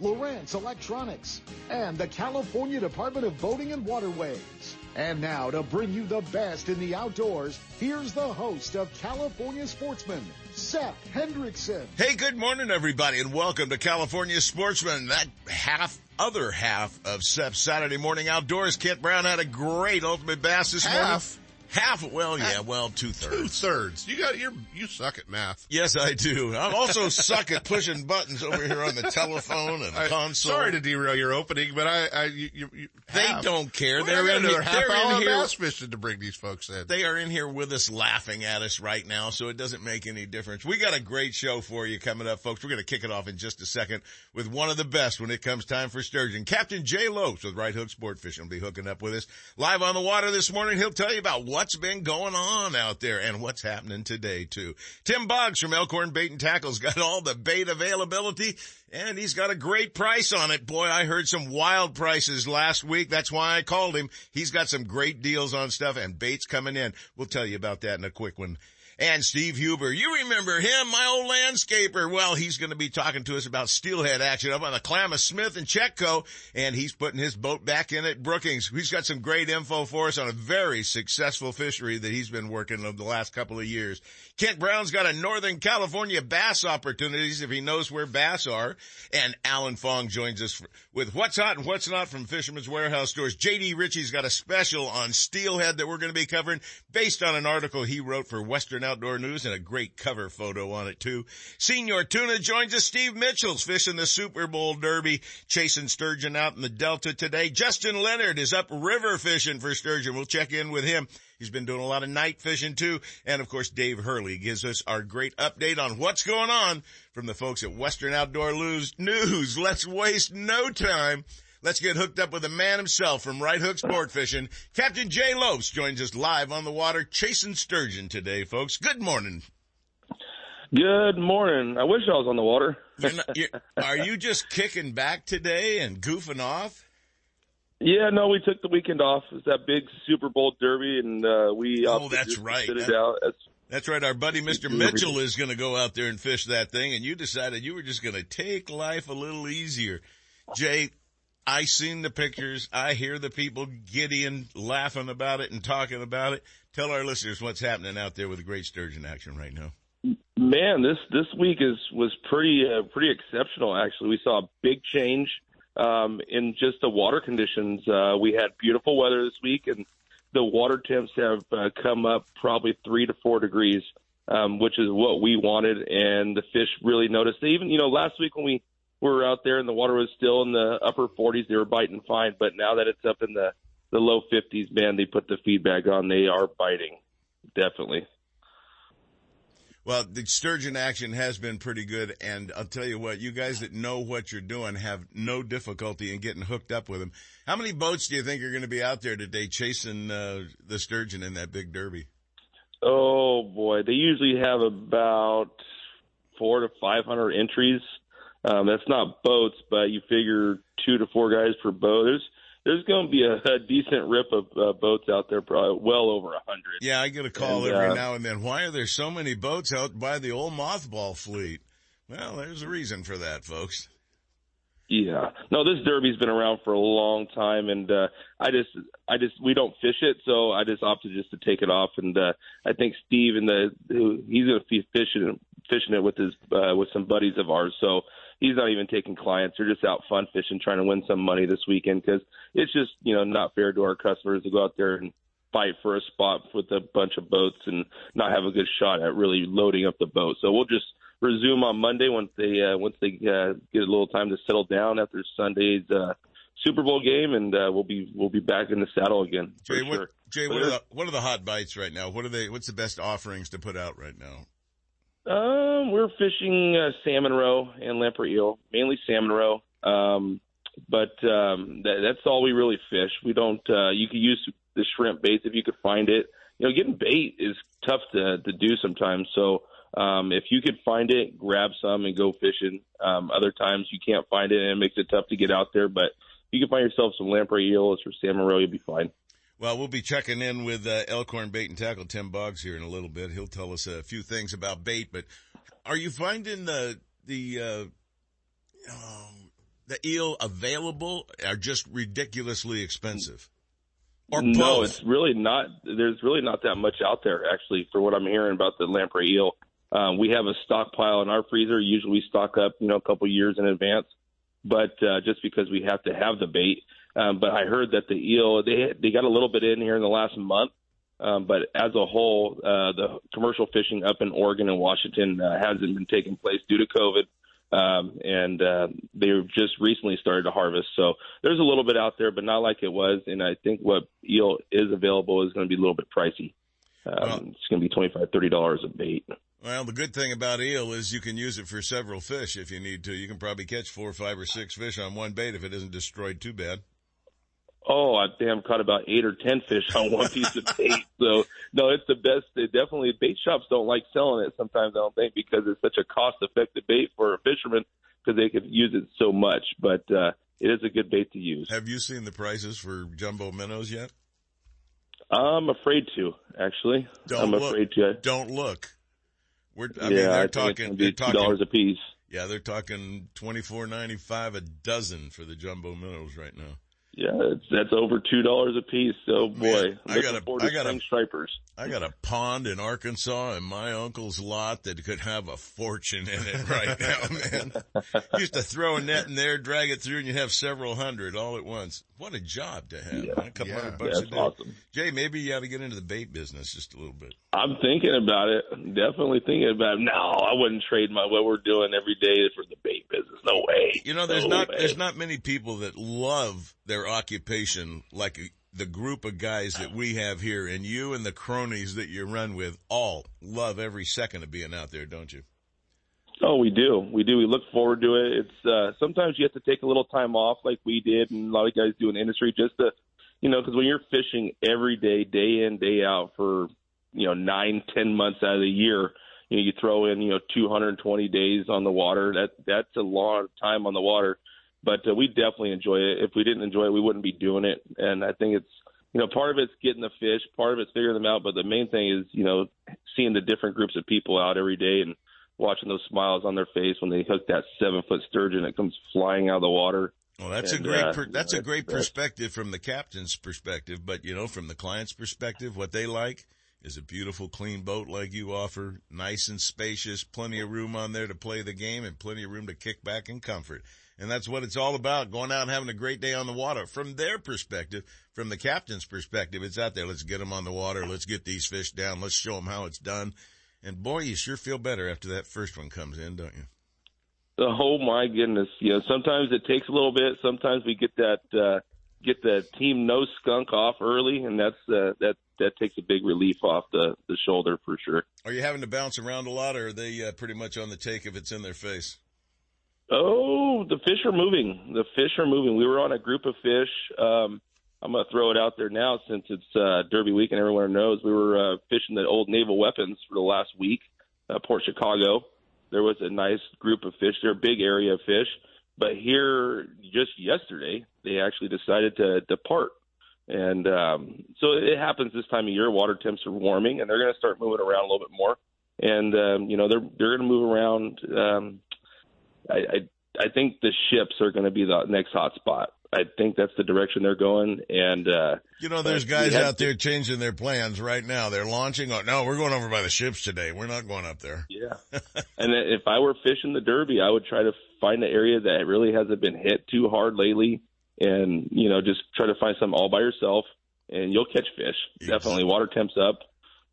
Lowrance Electronics, and the California Department of Boating and Waterways. And now to bring you the best in the outdoors, here's the host of California Sportsman, Seth Hendrickson. Hey, good morning everybody and welcome to California Sportsman. That half other half of Seth's Saturday morning outdoors. Kent Brown had a great ultimate bass this half. morning. Half, well, yeah, well, two thirds. Two thirds. You got, you you suck at math. Yes, I do. I also suck at pushing buttons over here on the telephone and I, console. Sorry to derail your opening, but I, I, you, you, they half. don't care. Well, they're in, here, they're in here. bass fishing to bring these folks in. They are in here with us laughing at us right now, so it doesn't make any difference. We got a great show for you coming up, folks. We're going to kick it off in just a second with one of the best when it comes time for sturgeon. Captain Jay Lopes with Right Hook Sport Fishing will be hooking up with us live on the water this morning. He'll tell you about what's been going on out there and what's happening today too. Tim Boggs from Elkhorn Bait and Tackle's got all the bait availability and he's got a great price on it. Boy, I heard some wild prices last week. That's why I called him. He's got some great deals on stuff and baits coming in. We'll tell you about that in a quick one and Steve Huber. You remember him, my old landscaper. Well, he's going to be talking to us about steelhead action up on the Klamath Smith and Chetco, and he's putting his boat back in at Brookings. He's got some great info for us on a very successful fishery that he's been working over the last couple of years. Kent Brown's got a Northern California bass opportunities if he knows where bass are. And Alan Fong joins us with what's hot and what's not from Fisherman's Warehouse stores. JD Richey's got a special on steelhead that we're going to be covering based on an article he wrote for Western Outdoor News and a great cover photo on it too. Senior Tuna joins us. Steve Mitchell's fishing the Super Bowl Derby, chasing sturgeon out in the Delta today. Justin Leonard is up river fishing for sturgeon. We'll check in with him. He's been doing a lot of night fishing too. And of course, Dave Hurley gives us our great update on what's going on from the folks at Western Outdoor News. Let's waste no time. Let's get hooked up with the man himself from Right Hook Sport Fishing. Captain Jay Lopes joins us live on the water chasing sturgeon today, folks. Good morning. Good morning. I wish I was on the water. you're not, you're, are you just kicking back today and goofing off? Yeah, no, we took the weekend off. It was that big Super Bowl Derby, and uh, we oh, that's right. It out. That's, that's right. Our buddy Mr. Mitchell is going to go out there and fish that thing, and you decided you were just going to take life a little easier. Jay, I seen the pictures. I hear the people giddying, laughing about it, and talking about it. Tell our listeners what's happening out there with the great sturgeon action right now. Man, this this week is was pretty uh, pretty exceptional. Actually, we saw a big change um, in just the water conditions. Uh, we had beautiful weather this week, and the water temps have uh, come up probably three to four degrees, um, which is what we wanted. And the fish really noticed. They even, you know, last week when we were out there and the water was still in the upper 40s, they were biting fine. But now that it's up in the the low 50s, man, they put the feedback on. They are biting, definitely. Well, the sturgeon action has been pretty good, and I'll tell you what, you guys that know what you're doing have no difficulty in getting hooked up with them. How many boats do you think are going to be out there today chasing uh, the sturgeon in that big derby? Oh boy, they usually have about four to five hundred entries. Um, that's not boats, but you figure two to four guys per boat. There's there's going to be a, a decent rip of uh, boats out there, probably well over a hundred. Yeah, I get a call and, every uh, now and then. Why are there so many boats out by the old mothball fleet? Well, there's a reason for that, folks. Yeah, no, this derby's been around for a long time, and uh, I just, I just, we don't fish it, so I just opted just to take it off, and uh, I think Steve and the, he's going to be fishing, fishing it with his, uh, with some buddies of ours, so he's not even taking clients. They're just out fun fishing, trying to win some money this weekend because it's just you know not fair to our customers to go out there and fight for a spot with a bunch of boats and not have a good shot at really loading up the boat. So we'll just resume on Monday once they uh, once they uh, get a little time to settle down after Sunday's uh, Super Bowl game, and uh, we'll be we'll be back in the saddle again. Jay, what, sure. Jay, what are the what are the hot bites right now? What are they? What's the best offerings to put out right now? Um, we're fishing uh, salmon roe and lamprey eel, mainly salmon roe. Um, but um, that, that's all we really fish. We don't. Uh, you can use the shrimp bait if you could find it. You know, getting bait is tough to to do sometimes. So um, if you could find it, grab some and go fishing. Um, other times you can't find it, and it makes it tough to get out there. But if you can find yourself some lamprey eels or salmon roe, you'll be fine. Well, we'll be checking in with uh, Elkhorn Bait and Tackle Tim Boggs here in a little bit. He'll tell us a few things about bait. But are you finding the the uh, um, the eel available are just ridiculously expensive? Or no, both? it's really not. There's really not that much out there actually for what I'm hearing about the lamprey eel. Um, we have a stockpile in our freezer. Usually we stock up, you know, a couple years in advance, but uh, just because we have to have the bait. Um, but I heard that the eel they they got a little bit in here in the last month, um, but as a whole, uh, the commercial fishing up in Oregon and Washington uh, hasn't been taking place due to COVID. Um, and uh, they've just recently started to harvest. So there's a little bit out there, but not like it was. And I think what eel is available is going to be a little bit pricey. Um, Well- it's going to be twenty five, thirty dollars a bait. Well, the good thing about eel is you can use it for several fish if you need to. You can probably catch four, five, or six fish on one bait if it isn't destroyed too bad. Oh, I think I've caught about eight or ten fish on one piece of bait. So no, it's the best. It definitely bait shops don't like selling it sometimes. I don't think because it's such a cost-effective bait for a fisherman because they could use it so much. But uh, it is a good bait to use. Have you seen the prices for jumbo minnows yet? I'm afraid to actually. Don't I'm look. afraid to. Don't look. We're, I yeah, mean, they're I talking, they're be dollars a piece. yeah, they're talking twenty four ninety five a dozen for the jumbo minnows right now. Yeah, it's, that's over two dollars a piece. Oh, so boy, Man, I gotta- forward I to gotta- spring stripers. I got a pond in Arkansas in my uncle's lot that could have a fortune in it right now, man. Used to throw a net in there, drag it through, and you have several hundred all at once. What a job to have, Yeah. man. A couple Yeah. hundred bucks That's a day. awesome. Jay, maybe you ought to get into the bait business just a little bit. I'm thinking about it. Definitely thinking about it. No, I wouldn't trade my what we're doing every day for the bait business. No way. You know, there's No not way. there's not many people that love their occupation like the group of guys that we have here, and you and the cronies that you run with all love every second of being out there, don't you? Oh, we do. We do. We look forward to it. It's uh, sometimes you have to take a little time off, like we did, and a lot of guys do in the industry, just to, you know, because when you're fishing every day, day in, day out for, you know, nine, ten months out of the year, you know, you throw in, you know, 220 days on the water. That that's a long time on the water, but uh, we definitely enjoy it. If we didn't enjoy it, we wouldn't be doing it. And I think it's, you know, part of it's getting the fish, part of it's figuring them out, but the main thing is, you know, seeing the different groups of people out every day and watching those smiles on their face when they hook that seven foot sturgeon that comes flying out of the water. Well, that's And, a great uh, per, that's a great perspective from the captain's perspective, but you know, from the client's perspective, what they like is a beautiful, clean boat like you offer, nice and spacious, plenty of room on there to play the game, and plenty of room to kick back in comfort. And that's what it's all about, going out and having a great day on the water. From their perspective, from the captain's perspective, it's out there. Let's get them on the water. Let's get these fish down. Let's show them how it's done. And boy, you sure feel better after that first one comes in, don't you? Oh my goodness! You know, sometimes it takes a little bit. Sometimes we get that uh, get the team no skunk off early, and that's uh, that that takes a big relief off the the shoulder for sure. Are you having to bounce around a lot, or are they uh, pretty much on the take if it's in their face? Oh, the fish are moving. The fish are moving. We were on a group of fish. Um, I'm going to throw it out there now since it's uh, Derby week and everyone knows. We were uh, fishing the old naval weapons for the last week, uh, Port Chicago. There was a nice group of fish. They're a big area of fish. But here, just yesterday, they actually decided to depart. And um, so it happens this time of year. Water temps are warming, and they're going to start moving around a little bit more. And um, you know they're they're going to move around. Um, I, I I think the ships are going to be the next hot spot. I think that's the direction they're going, and uh, You know, there's guys out there changing their plans right now. They're launching. Oh, no, we're going over by the ships today. We're not going up there. yeah. and if I were fishing the Derby, I would try to find an area that really hasn't been hit too hard lately, and you know just try to find something all by yourself, and you'll catch fish. Yes. Definitely, water temps up,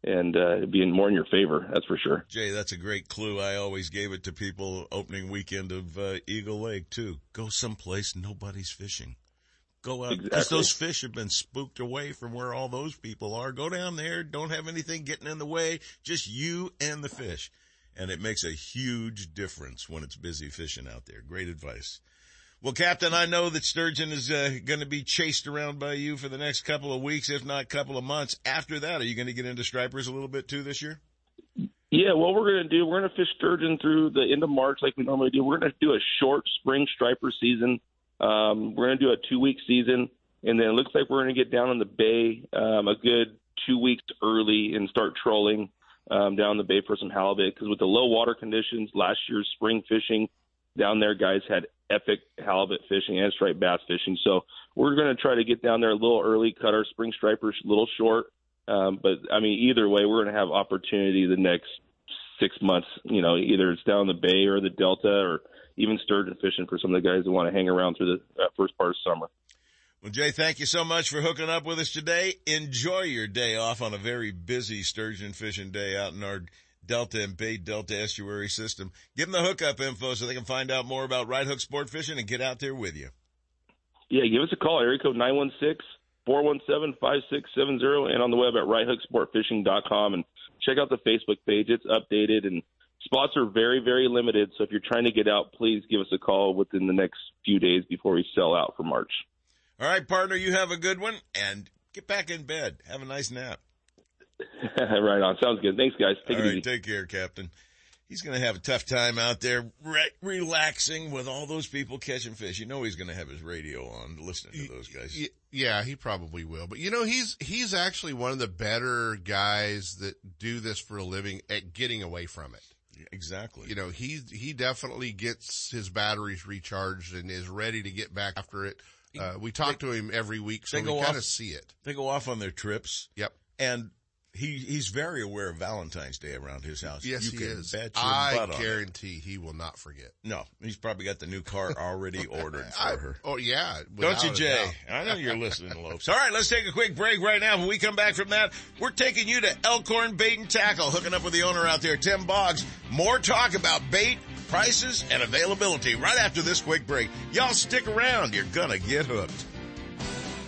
and uh, it'd be in more in your favor. That's for sure. Jay, that's a great clue. I always gave it to people opening weekend of uh, Eagle Lake too. Go someplace nobody's fishing. Go out because Exactly. those fish have been spooked away from where all those people are. Go down there. Don't have anything getting in the way. Just you and the fish. And it makes a huge difference when it's busy fishing out there. Great advice. Well, Captain, I know that sturgeon is uh, going to be chased around by you for the next couple of weeks, if not couple of months. After that, are you going to get into stripers a little bit too this year? Yeah, what we're going to do, we're going to fish sturgeon through the end of March like we normally do. We're going to do a short spring striper season. Um, we're going to do a two week season, and then it looks like we're going to get down in the bay um, a good two weeks early and start trolling um, down the bay for some halibut. Because with the low water conditions, last year's spring fishing down there, guys had epic halibut fishing and striped bass fishing. So we're going to try to get down there a little early, cut our spring stripers a little short. Um, but I mean, either way, we're going to have opportunity the next six months. You know, either it's down the bay or the delta, or even sturgeon fishing for some of the guys that want to hang around through the uh, first part of summer. Well, Jay, thank you so much for hooking up with us today. Enjoy your day off on a very busy sturgeon fishing day out in our Delta and Bay Delta estuary system. Give them the hookup info so they can find out more about right hook sport fishing and get out there with you. Yeah, give us a call, area code 916 417 5670, and on the web at righthooksportfishing.com. And check out the Facebook page. It's updated, and spots are very, very limited. So if you're trying to get out, please give us a call within the next few days before we sell out for March. All right, partner, you have a good one, and get back in bed. Have a nice nap. right on. Sounds good. Thanks, guys. Take All it right, easy. take care, Captain. He's going to have a tough time out there re- relaxing with all those people catching fish. You know he's going to have his radio on listening to those guys. Yeah, he probably will. But you know, he's, he's actually one of the better guys that do this for a living at getting away from it. Exactly. You know, he, he definitely gets his batteries recharged and is ready to get back after it. Uh, we talk to him every week, so they we go kind of see it. They go off on their trips. Yep. And he he's very aware of Valentine's Day around his house. Yes, you he can is. I butt on it. guarantee he will not forget. No, he's probably got the new car already ordered for I- her. oh yeah. Don't you, Jay? I know you're listening, Lopes. All right, let's take a quick break right now. When we come back from that, we're taking you to Elkhorn Bait and Tackle, hooking up with the owner out there, Tim Boggs. More talk about bait, prices, and availability right after this quick break. Y'all stick around. You're gonna get hooked.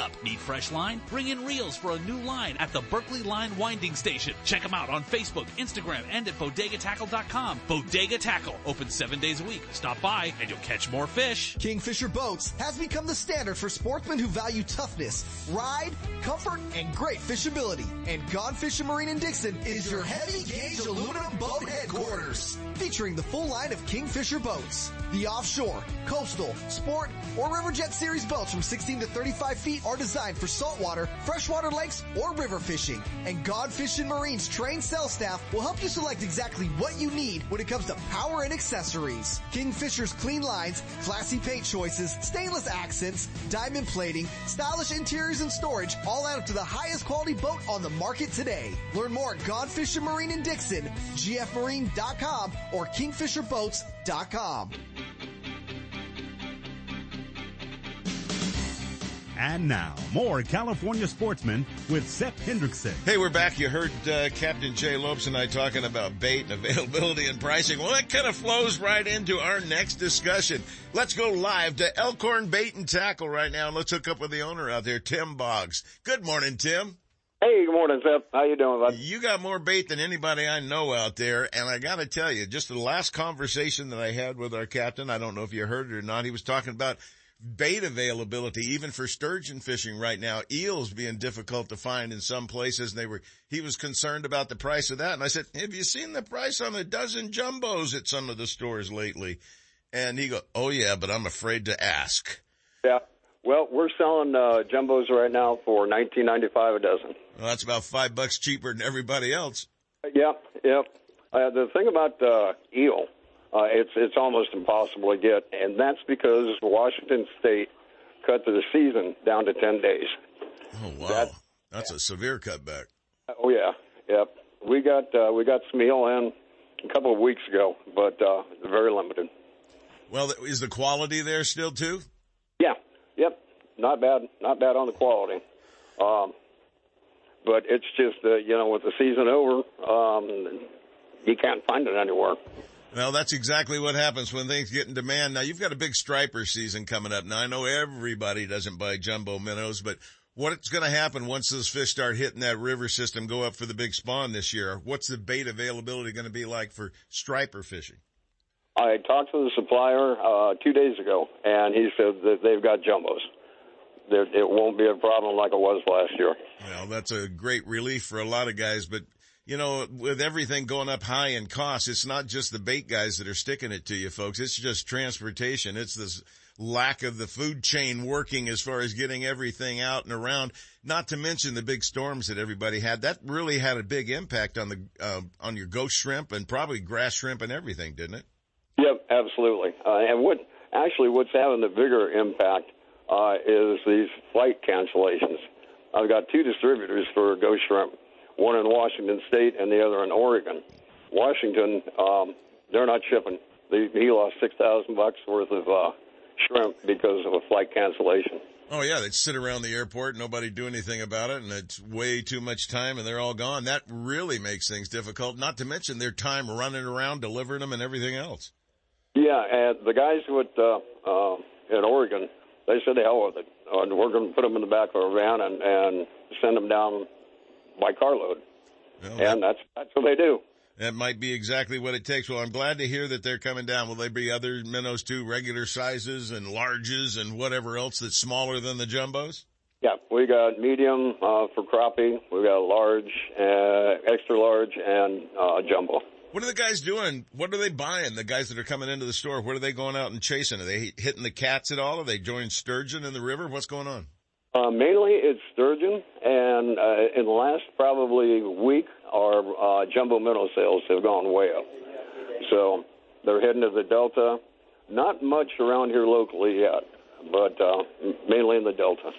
Up. Need fresh line? Bring in reels for a new line at the Berkeley Line Winding Station. Check them out on Facebook, Instagram, and at bodegatackle.com. Bodega Tackle, open seven days a week. Stop by and you'll catch more fish. Kingfisher Boats has become the standard for sportsmen who value toughness, ride, comfort, and great fishability. And Gone Fishing Marine in Dixon is your heavy gauge aluminum boat headquarters. Featuring the full line of Kingfisher boats. The offshore, coastal, sport, or Riverjet series boats from 16 to 35 feet are designed for saltwater, freshwater lakes, or river fishing. And Gone Fishing Marine's trained sales staff will help you select exactly what you need when it comes to power and accessories. Kingfisher's clean lines, classy paint choices, stainless accents, diamond plating, stylish interiors and storage all add up to the highest quality boat on the market today. Learn more at Gone Fishing Marine in Dixon, gfmarine.com or kingfisherboats.com. And now, more California sportsmen with Seth Hendrickson. Hey, we're back. You heard uh, Captain Jay Lopes and I talking about bait and availability and pricing. Well, that kind of flows right into our next discussion. Let's go live to Elkhorn Bait and Tackle right now, and let's hook up with the owner out there, Tim Boggs. Good morning, Tim. Hey, good morning, Seth. How you doing, bud? You got more bait than anybody I know out there, and I got to tell you, just the last conversation that I had with our captain, I don't know if you heard it or not, he was talking about bait availability, even for sturgeon fishing right now, eels being difficult to find in some places. And they were, he was concerned about the price of that. And I said, have you seen the price on a dozen jumbos at some of the stores lately? And he go, oh yeah, but I'm afraid to ask. Yeah. Well, we're selling uh, jumbos right now for nineteen ninety five a dozen. Well, that's about five bucks cheaper than everybody else. Yep, yep. Uh, the thing about uh, eel, uh, it's it's almost impossible to get, and that's because Washington State cut the season down to ten days. Oh wow, that, that's a severe cutback. Oh yeah, yep. We got uh, we got some eel in a couple of weeks ago, but uh, very limited. Well, is the quality there still too? Yeah, yep. Not bad, not bad on the quality. Um, but it's just uh, you know with the season over, um, you can't find it anywhere. Well, that's exactly what happens when things get in demand. Now you've got a big striper season coming up. Now I know everybody doesn't buy jumbo minnows, but what's going to happen once those fish start hitting that river system, go up for the big spawn this year? What's the bait availability going to be like for striper fishing? I talked to the supplier uh, two days ago, and he said that they've got jumbos there, it won't be a problem like it was last year. Well, that's a great relief for a lot of guys, but you know, with everything going up high in cost, it's not just the bait guys that are sticking it to you folks. It's just transportation. It's this lack of the food chain working as far as getting everything out and around. Not to mention the big storms that everybody had. That really had a big impact on the, uh, on your ghost shrimp and probably grass shrimp and everything, didn't it? Yep, absolutely. Uh, and what, actually what's having the bigger impact uh, is these flight cancellations. I've got two distributors for ghost shrimp, one in Washington State and the other in Oregon. Washington, um, they're not shipping. They, he lost six thousand bucks worth of uh, shrimp because of a flight cancellation. Oh yeah, they sit around the airport, nobody do anything about it, and it's way too much time, and they're all gone. That really makes things difficult. Not to mention their time running around delivering them and everything else. Yeah, and the guys with uh, uh, in Oregon, they said the hell with it. And we're going to put them in the back of a van and, and send them down by carload. Well, and that's that's what they do. That might be exactly what it takes. Well, I'm glad to hear that they're coming down. Will there be other minnows too, regular sizes and larges and whatever else that's smaller than the jumbos? Yeah, we got medium uh, for crappie. We got large, uh, extra large, and uh, jumbo. What are the guys doing? What are they buying? The guys that are coming into the store, what are they going out and chasing? Are they hitting the cats at all? Are they joining sturgeon in the river? What's going on? Uh, mainly it's sturgeon, and uh, in the last probably week, our uh, jumbo minnow sales have gone way up. So they're heading to the Delta. Not much around here locally yet, but uh, mainly in the Delta.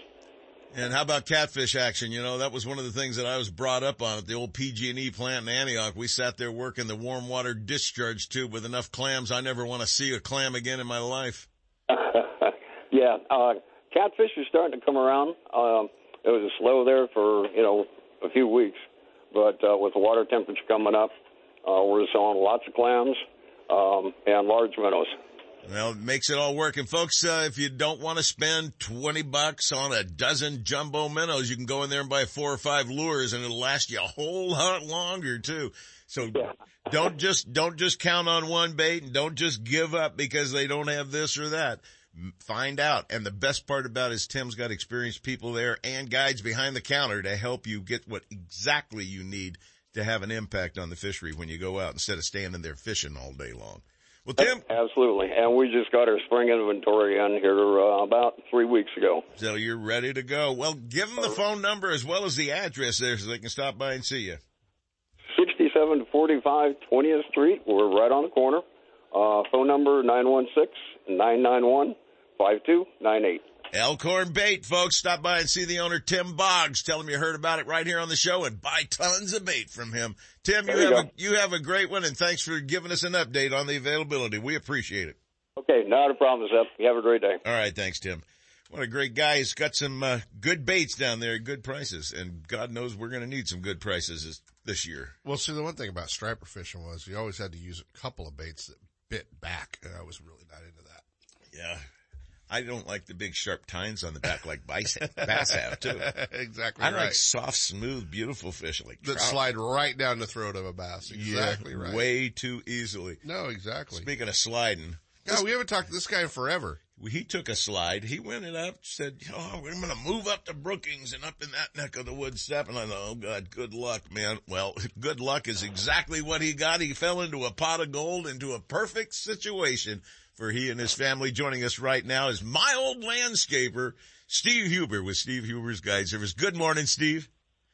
And how about catfish action? You know, that was one of the things that I was brought up on at the old PG&E plant in Antioch. We sat there working the warm water discharge tube with enough clams. I never want to see a clam again in my life. yeah, uh, catfish are starting to come around. Um, it was slow there for, you know, a few weeks, but uh, with the water temperature coming up, uh, we're selling lots of clams um, and large minnows. Well, it makes it all work. And folks, uh, if you don't want to spend 20 bucks on a dozen jumbo minnows, you can go in there and buy four or five lures and it'll last you a whole lot longer too. So don't just, don't just count on one bait and don't just give up because they don't have this or that. Find out. And the best part about it is Tim's got experienced people there and guides behind the counter to help you get what exactly you need to have an impact on the fishery when you go out instead of standing there fishing all day long. Well, Tim. Absolutely. And we just got our spring inventory in here uh, about three weeks ago. So you're ready to go. Well, give them the phone number as well as the address there so they can stop by and see you. 6745 20th Street. We're right on the corner. Uh, phone number 916 991 5298. Elkhorn Bait, folks. Stop by and see the owner, Tim Boggs. Tell him you heard about it right here on the show and buy tons of bait from him. Tim, you, you have a, you have a great one and thanks for giving us an update on the availability. We appreciate it. Okay, not a problem, Seth. You have a great day. All right, thanks, Tim. What a great guy. He's got some uh, good baits down there, good prices, and God knows we're going to need some good prices this, this year. Well, see, the one thing about striper fishing was you always had to use a couple of baits that bit back, and I was really not into that. Yeah, I don't like the big sharp tines on the back like bass have too. exactly. I right. like soft, smooth, beautiful fish like that trout. slide right down the throat of a bass. Exactly yeah, right. Way too easily. No, exactly. Speaking of sliding. God, we haven't talked to this guy in forever. He took a slide. He went it up, said, "Oh, I'm going to move up to Brookings and up in that neck of the woods step." And I thought, "Oh God, good luck, man." Well, good luck is exactly what he got. He fell into a pot of gold, into a perfect situation for he and his family. Joining us right now is my old landscaper, Steve Huber with Steve Huber's Guide Service. Good morning, Steve.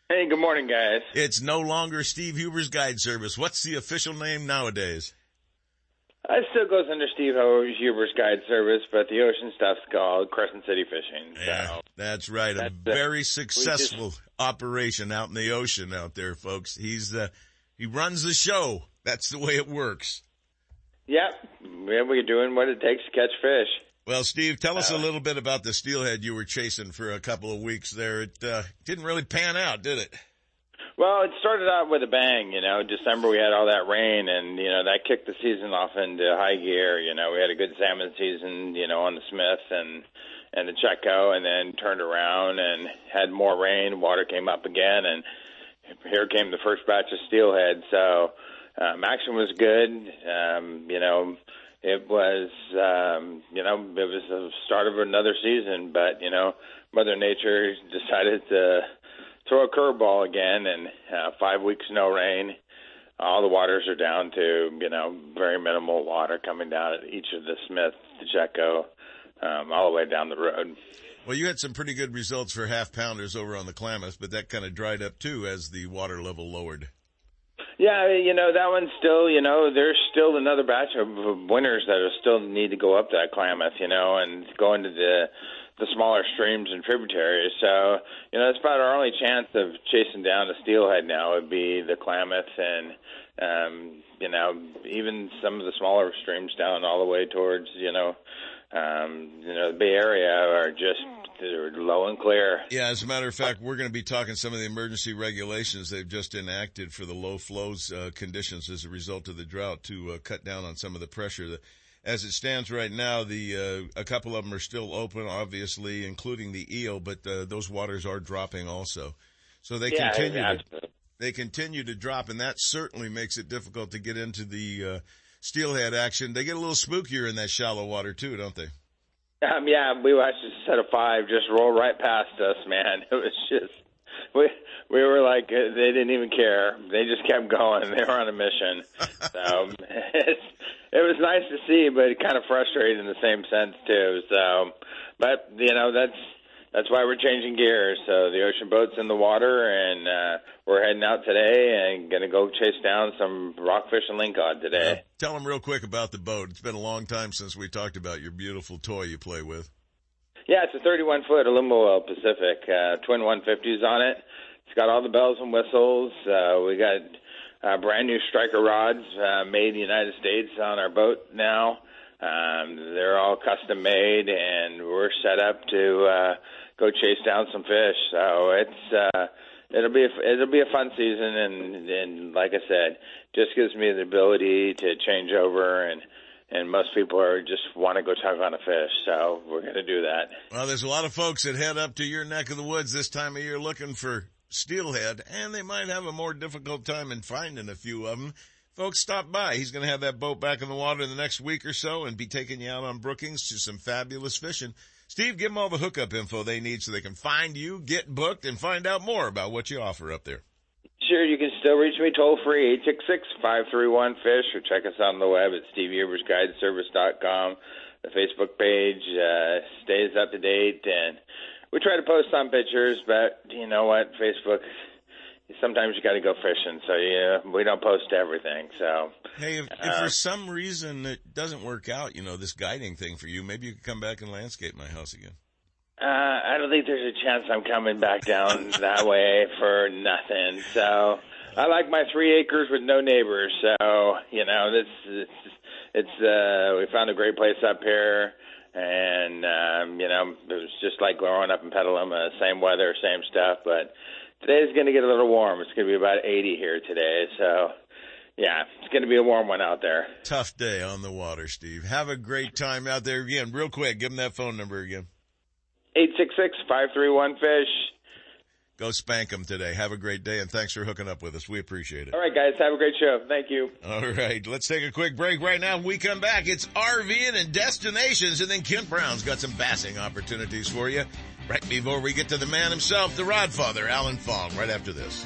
Hey, good morning, guys. It's no longer Steve Huber's Guide Service. What's the official name nowadays? Uh, it still goes under Steve Huber's Guide Service, but the ocean stuff's called Crescent City Fishing. So. Yeah, that's right. That's a very successful just, operation out in the ocean out there, folks. He's the, he runs the show. That's the way it works. Yep. Yeah, we're doing what it takes to catch fish. Well, Steve, tell us uh, a little bit about the steelhead you were chasing for a couple of weeks there. It uh, didn't really pan out, did it? Well, it started out with a bang. You know, December we had all that rain, and you know that kicked the season off into high gear. You know, we had a good salmon season. You know, on the Smith and and the Chetco, and then turned around and had more rain. Water came up again, and here came the first batch of steelhead. So um, action was good. Um, you know, it was um, you know it was the start of another season, but you know Mother Nature decided to throw a curveball again, and uh, five weeks no rain. All the waters are down to you know very minimal water coming down at each of the Smith, the Chetco, um, all the way down the road. Well, you had some pretty good results for half pounders over on the Klamath, but that kind of dried up too as the water level lowered. Yeah, you know that one's still, you know, there's still another batch of winners that are still need to go up that Klamath, you know, and go into the the smaller streams and tributaries. So, you know, that's about our only chance of chasing down the steelhead now would be the Klamath and um, you know, even some of the smaller streams down all the way towards, you know, um, you know, the Bay Area are just low and clear. Yeah, as a matter of fact, we're going to be talking some of the emergency regulations they've just enacted for the low flows uh, conditions as a result of the drought to uh, cut down on some of the pressure. As it stands right now, the uh, a couple of them are still open, obviously, including the eel, but uh, those waters are dropping also. So they yeah, continue. To, they continue to drop, and that certainly makes it difficult to get into the uh, steelhead action. They get a little spookier in that shallow water too, don't they? Um, yeah, we watched a set of five just roll right past us, man. It was just we we were like uh, they didn't even care. They just kept going. They were on a mission. so it's, it was nice to see, but kind of frustrating in the same sense too. So, but you know that's that's why we're changing gears. So the ocean boat's in the water, and uh, we're heading out today and going to go chase down some rockfish and lingcod today. Tell them real quick about the boat. It's been a long time since we talked about your beautiful toy you play with. Yeah, it's a 31 foot Alumaweld Pacific, uh, twin 150s on it. It's got all the bells and whistles. Uh, we got uh, brand new striker rods uh, made in the United States on our boat now. Um, they're all custom made, and we're set up to uh, go chase down some fish. So it's uh, it'll be a, it'll be a fun season, and and like I said, just gives me the ability to change over and and most people are just want to go tug on a fish. So we're going to do that. Well, there's a lot of folks that head up to your neck of the woods this time of year looking for steelhead, and they might have a more difficult time in finding a few of them. Folks, stop by. He's going to have that boat back in the water in the next week or so and be taking you out on Brookings to some fabulous fishing. Steve, give them all the hookup info they need so they can find you, get booked, and find out more about what you offer up there. Sure, you can still reach me toll free, eight six six five three one fish or check us out on the web at steviehubersguideservice.com. The Facebook page uh, stays up to date, and we try to post some pictures, but you know what? Facebook, sometimes you got to go fishing, so yeah, we don't post everything. So Hey, if, if Uh, for some reason it doesn't work out, you know, this guiding thing for you, maybe you could come back and landscape my house again. Uh, I don't think there's a chance I'm coming back down that way for nothing. So I like my three acres with no neighbors. So you know, this it's, it's uh, we found a great place up here, and um, you know, it was just like growing up in Petaluma, same weather, same stuff. But today's going to get a little warm. It's going to be about 80 here today. So yeah, it's going to be a warm one out there. Tough day on the water, Steve. Have a great time out there again. Real quick, give them that phone number again. Eight six six five three one fish. Go spank them today. Have a great day and thanks for hooking up with us. We appreciate it. All right, guys, have a great show. Thank you. All right, let's take a quick break right now. When we come back, it's RVing and destinations, and then Kent Brown's got some bassing opportunities for you. Right before we get to the man himself, the Rodfather, Alan Fong, right after this.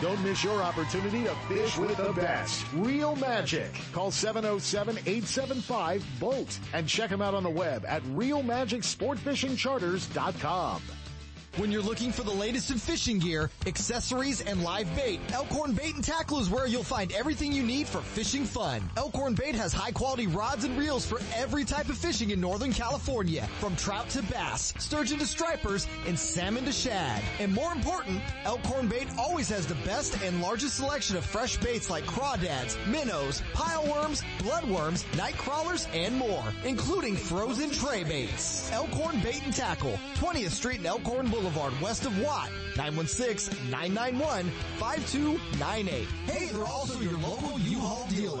Don't miss your opportunity to fish with the best. Real Magic. Call 707-875-BOAT and check them out on the web at realmagicsportfishingcharters.com. When you're looking for the latest in fishing gear, accessories, and live bait, Elkhorn Bait and Tackle is where you'll find everything you need for fishing fun. Elkhorn Bait has high quality rods and reels for every type of fishing in Northern California, from trout to bass, sturgeon to stripers, and salmon to shad. And more important, Elkhorn Bait always has the best and largest selection of fresh baits like crawdads, minnows, pileworms, bloodworms, night crawlers, and more, including frozen tray baits. Elkhorn Bait and Tackle, 20th Street and Elkhorn Boulevard, west of Watt, 916-991-5298. Hey, they're also your local U-Haul dealer.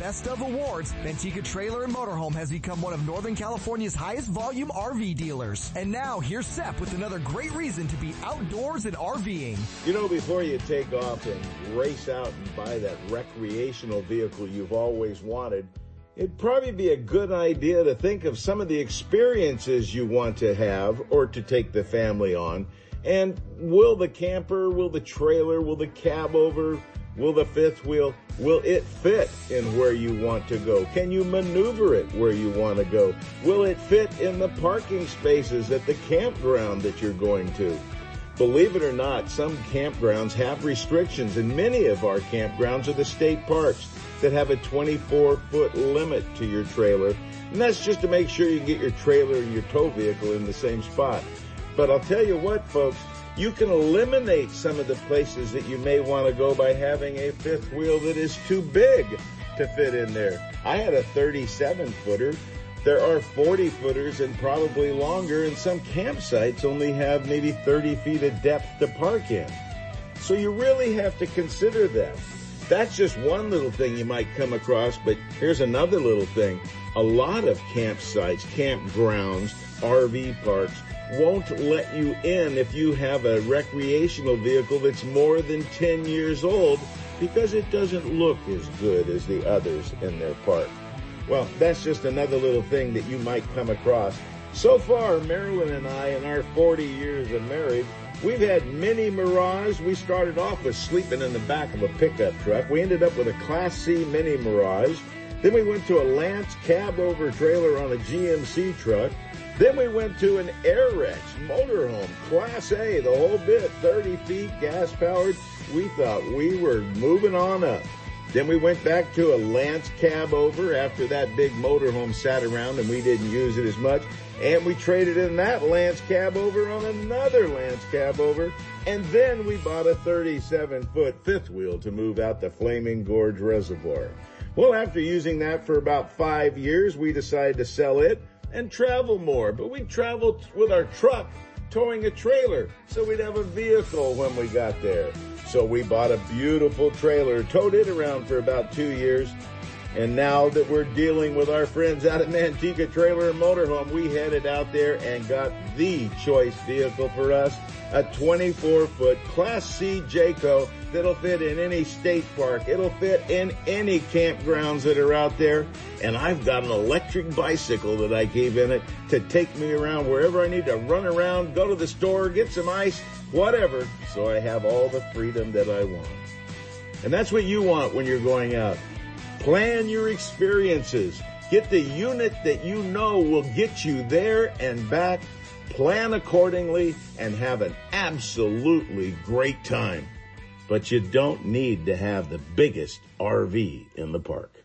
Best of Awards, Manteca Trailer and Motorhome has become one of Northern California's highest volume RV dealers. And now here's Seth with another great reason to be outdoors and RVing. You know, before you take off and race out and buy that recreational vehicle you've always wanted, it'd probably be a good idea to think of some of the experiences you want to have or to take the family on. And will the camper, will the trailer, will the cab over Will the fifth wheel, will it fit in where you want to go? Can you maneuver it where you want to go? Will it fit in the parking spaces at the campground that you're going to? Believe it or not, some campgrounds have restrictions and many of our campgrounds are the state parks that have a 24 foot limit to your trailer. And that's just to make sure you get your trailer and your tow vehicle in the same spot. But I'll tell you what, folks, you can eliminate some of the places that you may want to go by having a fifth wheel that is too big to fit in there. I had a 37 footer. There are 40 footers and probably longer, and some campsites only have maybe 30 feet of depth to park in. So you really have to consider that. That's just one little thing you might come across, but here's another little thing. A lot of campsites, campgrounds, RV parks won't let you in if you have a recreational vehicle that's more than 10 years old because it doesn't look as good as the others in their park. Well, that's just another little thing that you might come across. So far, Marilyn and I, in our 40 years of marriage, we've had many Mirage. We started off with sleeping in the back of a pickup truck. We ended up with a Class C Mini Mirage. Then we went to a Lance cab over trailer on a GMC truck. Then we went to an Airex motorhome, Class A, the whole bit, 30 feet, gas powered. We thought we were moving on up. Then we went back to a Lance cab over after that big motorhome sat around and we didn't use it as much. And we traded in that Lance cab over on another Lance cab over. And then we bought a 37 foot fifth wheel to move out the Flaming Gorge Reservoir. Well, after using that for about five years, we decided to sell it and travel more. But we traveled with our truck towing a trailer so we'd have a vehicle when we got there. So we bought a beautiful trailer, towed it around for about two years. And now that we're dealing with our friends out at Manteca Trailer and Motorhome, we headed out there and got the choice vehicle for us, a 24 foot Class C Jayco that'll fit in any state park. It'll fit in any campgrounds that are out there. And I've got an electric bicycle that I gave in it to take me around wherever I need to run around, go to the store, get some ice, whatever. So I have all the freedom that I want. And that's what you want when you're going out. Plan your experiences. Get the unit that you know will get you there and back. Plan accordingly and have an absolutely great time. But you don't need to have the biggest RV in the park.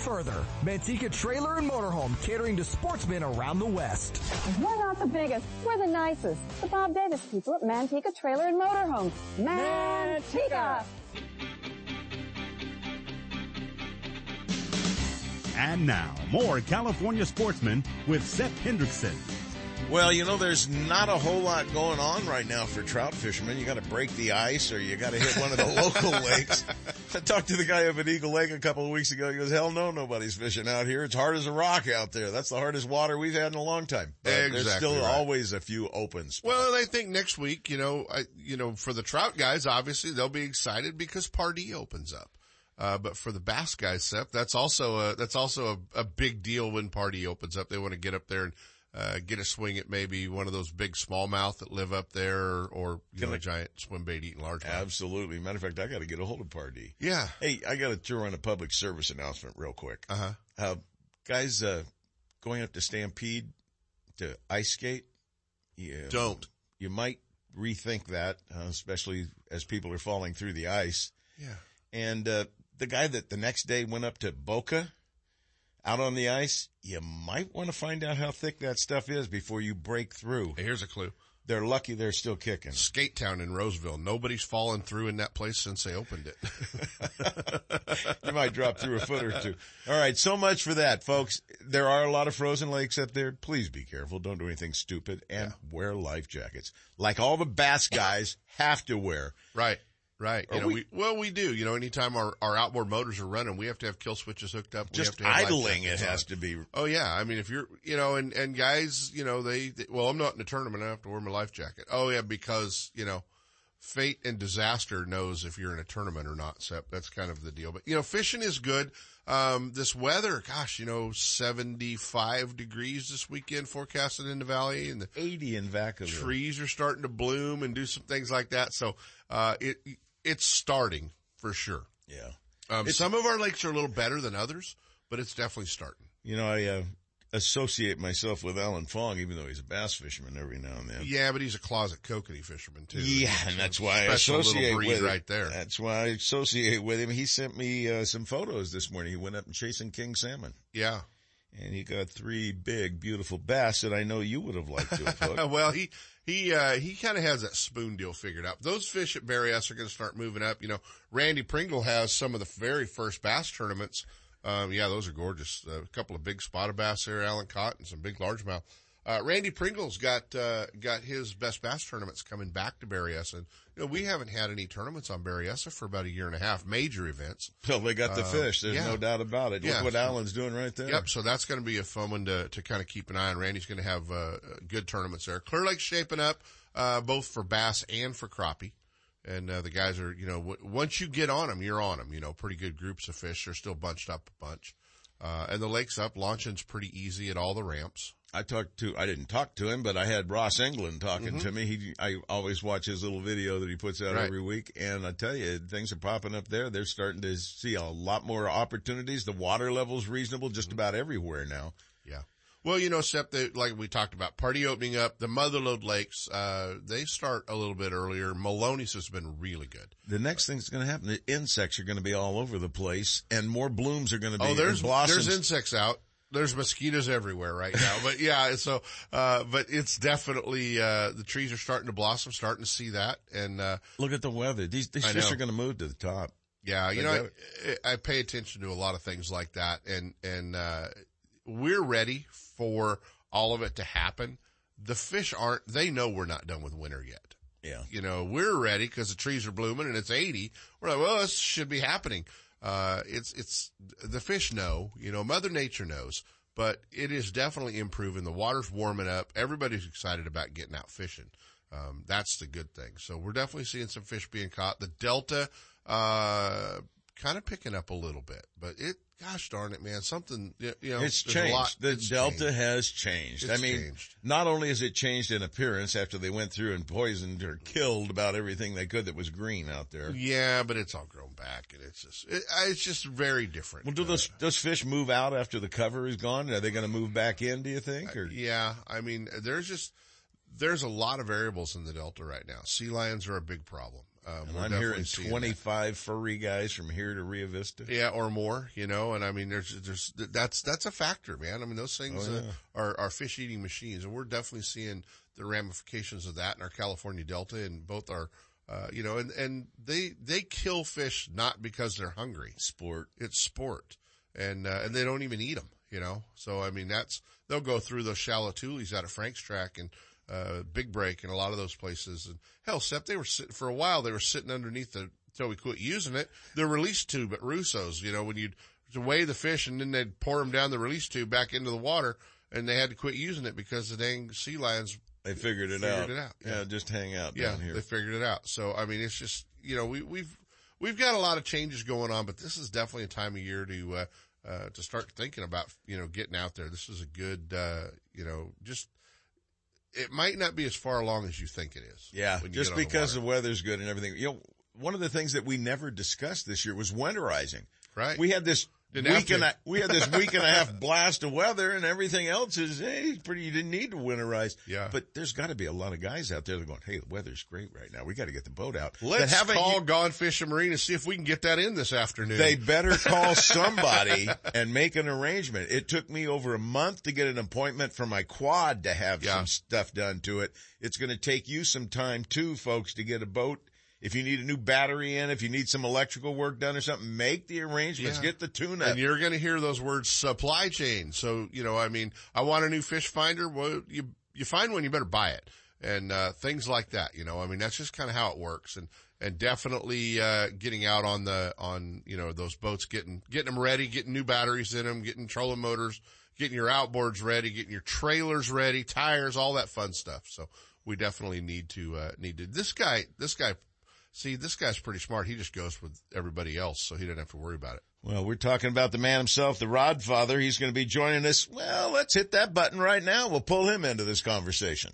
further. Manteca Trailer and Motorhome catering to sportsmen around the West. We're not the biggest, we're the nicest. The Bob Davis people at Manteca Trailer and Motorhome. Manteca! And now, more California sportsmen with Seth Hendrickson. Well, you know, there's not a whole lot going on right now for trout fishermen. You got to break the ice or you got to hit one of the local lakes. I talked to the guy up at Eagle Lake a couple of weeks ago. He goes, hell no, nobody's fishing out here. It's hard as a rock out there. That's the hardest water we've had in a long time. But Exactly There's still right. always a few open spots. Well, and I think next week, you know, I, you know, for the trout guys, obviously they'll be excited because Pardee opens up. Uh, but for the bass guys, Seth, that's also a, that's also a, a big deal when Pardee opens up. They want to get up there and, uh, get a swing at maybe one of those big smallmouth that live up there or, or you Can know, I- a giant swim bait eating largemouth. Absolutely. Matter of fact, I got to get a hold of Pardee. Yeah. Hey, I got to throw in a public service announcement real quick. Uh-huh. Uh, guys, uh, going up to Stampede to ice skate. Yeah. Don't. You might rethink that, uh, especially as people are falling through the ice. Yeah. And, uh, the guy that the next day went up to Boca out on the ice, you might want to find out how thick that stuff is before you break through. Here's a clue. They're lucky they're still kicking. Skate Town in Roseville. Nobody's fallen through in that place since they opened it. you might drop through a foot or two. All right. So much for that, folks. There are a lot of frozen lakes up there. Please be careful. Don't do anything stupid and wear life jackets like all the bass guys have to wear. Right. Right. You know, we- we, well, we do. You know, anytime our, our outboard motors are running, we have to have kill switches hooked up. We Just have to have idling, it has on. to be. Oh yeah. I mean, if you're, you know, and, and guys, you know, they, they, well, I'm not in a tournament. I have to wear my life jacket. Oh yeah. Because, you know, fate and disaster knows if you're in a tournament or not. So that's kind of the deal. But, you know, fishing is good. Um, this weather, gosh, you know, 75 degrees this weekend forecasted in the valley and the 80 in Vacaville. trees are starting to bloom and do some things like that. So, uh, it, it's starting for sure. Yeah. Um, some of our lakes are a little better than others, but it's definitely starting. You know, I uh, associate myself with Alan Fong, even though he's a bass fisherman every now and then. Yeah, but he's a closet kokanee fisherman too. Yeah, and that's why I associate breed with right there. That's why I associate with him. He sent me uh, some photos this morning. He went up and chasing king salmon, Yeah. and he got three big, beautiful bass that I know you would have liked to have hooked. well, he he uh, he kind of has that spoon deal figured out. Those fish at Berryessa are going to start moving up. You know, Randy Pringle has some of the very first bass tournaments. Um, yeah, those are gorgeous. a couple of big spotted bass there, Alan caught, and some big largemouth. Uh, Randy Pringle's got uh, got his best bass tournaments coming back to Berryessa. And, you know, we haven't had any tournaments on Berryessa for about a year and a half, major events. So they got the Uh, fish. There's yeah. no doubt about it. Yeah. Look what Alan's doing right there. Yep. So that's going to be a fun one to, to kind of keep an eye on. Randy's going to have uh, good tournaments there. Clear Lake's shaping up uh, both for bass and for crappie. And uh, the guys are, you know, w- once you get on them, you're on them. You know, pretty good groups of fish. They're still bunched up a bunch. Uh, and the lake's up. Launching's pretty easy at all the ramps. I talked to, I didn't talk to him, but I had Ross England talking Mhm. to me. He, I always watch his little video that he puts out Right. every week. And I tell you, things are popping up there. They're starting to see a lot more opportunities. The water level's reasonable just about everywhere now. Yeah. Well, you know, Sep, they, like we talked about, Pardee opening up, the Motherlode Lakes, uh, they start a little bit earlier. Maloney's has been really good. The next thing's going to happen, the insects are going to be all over the place and more blooms are going to be Oh, there's blossoms. there's insects out. There's mosquitoes everywhere right now. But yeah, so uh but it's definitely uh the trees are starting to blossom, starting to see that. And uh Look at the weather. These, these fish are going to move to the top. yeah, you know, I, I pay attention to a lot of things like that and and uh we're ready for all of it to happen. The fish aren't they know we're not done with winter yet. Yeah. You know, we're ready because the trees are blooming and it's 80. We're like, well, this should be happening. Uh, it's, it's, the fish know, you know, Mother Nature knows, but it is definitely improving. The water's warming up. Everybody's excited about getting out fishing. Um, that's the good thing. So we're definitely seeing some fish being caught. The Delta, uh, kind of picking up a little bit, but it, gosh darn it, man, something, you know, it's changed. lot- the it's delta changed. has changed. I mean, changed. not only has it changed in appearance after they went through and poisoned or killed about everything they could that was green out there. Yeah, but it's all grown back and it's just, it, it's just very different. Well, do those uh, those fish move out after the cover is gone? Are they going to move back in? Do you think? Uh, or Yeah, I mean, there's just there's a lot of variables in the delta right now. Sea lions are a big problem. Um, And I'm hearing 25 furry guys from here to Rio Vista. yeah, or more, you know. And I mean, there's there's that's that's a factor, man. I mean, those things Oh, uh, yeah. are are fish eating machines, and we're definitely seeing the ramifications of that in our California delta and both our. Uh, you know, and, and they, they kill fish not because they're hungry. Sport. It's sport. And, uh, and they don't even eat them, you know? So, I mean, that's, they'll go through those shallow tules out of Franks Tract and, uh, Big Break and a lot of those places. And hell, Sep, they were sitting for a while, they were sitting underneath the, till we quit using it. The release tube at Russo's, you know, when you'd weigh the fish and then they'd pour them down the release tube back into the water and they had to quit using it because the dang sea lions They figured it Figured out. it out, Yeah. just hang out yeah, down here. they figured it out. So I mean, it's just you know we we've we've got a lot of changes going on, but this is definitely a time of year to uh, uh, to start thinking about you know getting out there. This is a good uh, you know just it might not be as far along as you think it is. Yeah, just on the because the weather's good and everything. You know, one of the things that we never discussed this year was winterizing. Right. We had this Didn't week and a, we had this week and a half blast of weather and everything else is, eh, hey, pretty, you didn't need to winterize. Yeah. But there's got to be a lot of guys out there that are going, hey, the weather's great right now. We got to get the boat out. Let's call u- Gone Fishing Marine and see if we can get that in this afternoon. They better call somebody and make an arrangement. It took me over a month to get an appointment for my quad to have Yeah. some stuff done to it. It's going to take you some time too, folks, to get a boat. If you need a new battery in, if you need some electrical work done or something, make the arrangements. Yeah. Get the tune up. And you're going to hear those words supply chain. So, you know, I mean, I want a new fish finder. Well, you, you find one, you better buy it. and, uh, things like that. You know, I mean, that's just kind of how it works. And, and definitely, uh, getting out on the, on, you know, those boats, getting, getting them ready, getting new batteries in them, getting trolling motors, getting your outboards ready, getting your trailers ready, tires, all that fun stuff. So we definitely need to, uh, need to, this guy, this guy, see, this guy's pretty smart. He just goes with everybody else. So he doesn't have to worry about it. Well, we're talking about the man himself, the Rod Father. He's going to be joining us. Well, let's hit that button right now. We'll pull him into this conversation.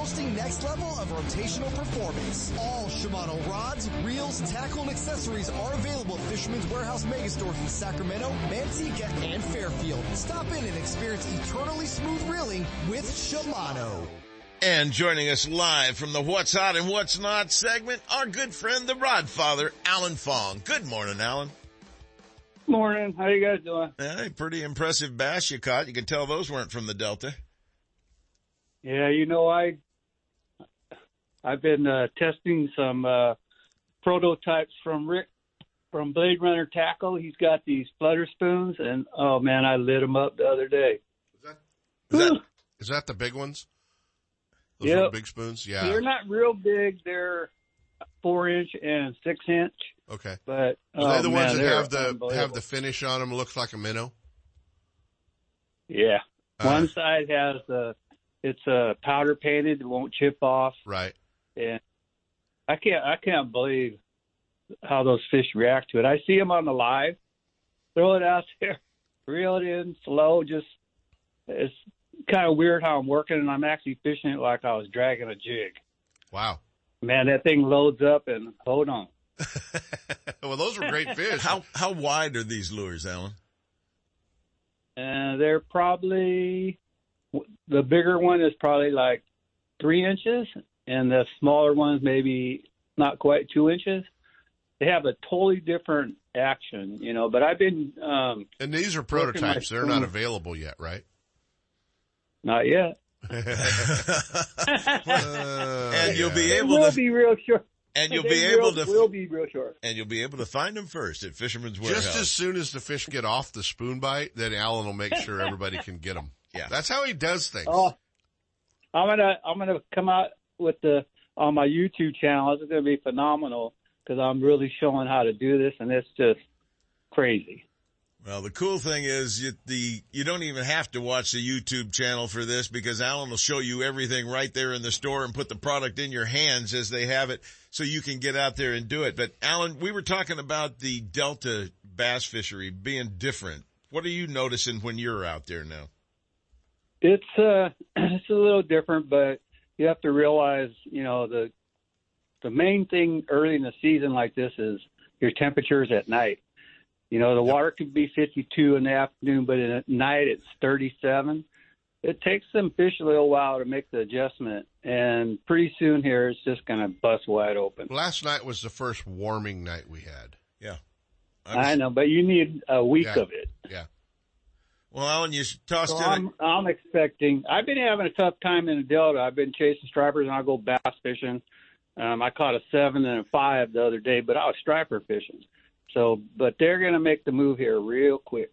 boasting next level of rotational performance. All Shimano rods, reels, tackle, and accessories are available at Fisherman's Warehouse Megastores in Sacramento, Manteca, and Fairfield. Stop in and experience eternally smooth reeling with Shimano. And joining us live from the What's Hot and What's Not segment, our good friend, the Rod Father, Alan Fong. Good morning, Alan. Morning. How you guys doing? Hey, pretty impressive bass you caught. You can tell those weren't from the Delta. Yeah, you know, I I've been uh, testing some uh, prototypes from Rick from Blade Runner Tackle. He's got these flutter spoons, and oh man, I lit them up the other day. Is that, is that the big ones? Those Yep. big spoons? Yeah. They're not real big. They're four inch and six inch, Okay. but Are they oh, the man, ones that have the have the finish on them? Looks like a minnow. yeah. Uh, One side has the it's uh, powder painted, it won't chip off, Right. And I can't I can't believe how those fish react to it. I see them on the live, throw it out there, reel it in slow. Just it's kind of weird how I'm working, and I'm actually fishing it like I was dragging a jig. Wow. Man, that thing loads up and hold on. well, those were great fish. How how wide are these lures, Alan? And they're probably the bigger one is probably like three inches, and the smaller ones maybe not quite two inches. They have a totally different action, you know. But I've been um, and these are prototypes. They're not available yet, right? Not yet. and you'll be They able will to be real short. and you'll They be able will- to will be real short. and you'll be able to find them first at Fisherman's Warehouse. Just as soon as the fish get off the spoon bite, then Alan will make sure everybody can get them. Yeah. That's how he does things. Oh, I'm gonna I'm gonna come out with the on my YouTube channel. It's gonna be phenomenal because I'm really showing how to do this, and it's just crazy. Well, the cool thing is you, the you don't even have to watch the YouTube channel for this because Alan will show you everything right there in the store and put the product in your hands as they have it, so you can get out there and do it. But Alan, we were talking about the Delta bass fishery being different. What are you noticing when you're out there now? It's uh it's a little different, but you have to realize, you know, the the main thing early in the season like this is your temperatures at night. You know, the water could be 52 in the afternoon, but at night it's 37. It takes them fish a little while to make the adjustment, and pretty soon here it's just going to bust wide open. Last night was the first warming night we had. Yeah. I know, but you need a week Yeah. of it. Yeah. Well, Alan, you tossed So in. I'm, I'm expecting. I've been having a tough time in the Delta. I've been chasing stripers, and I go bass fishing. Um, I caught a seven and a five the other day, but I was striper fishing. So, but they're going to make the move here real quick.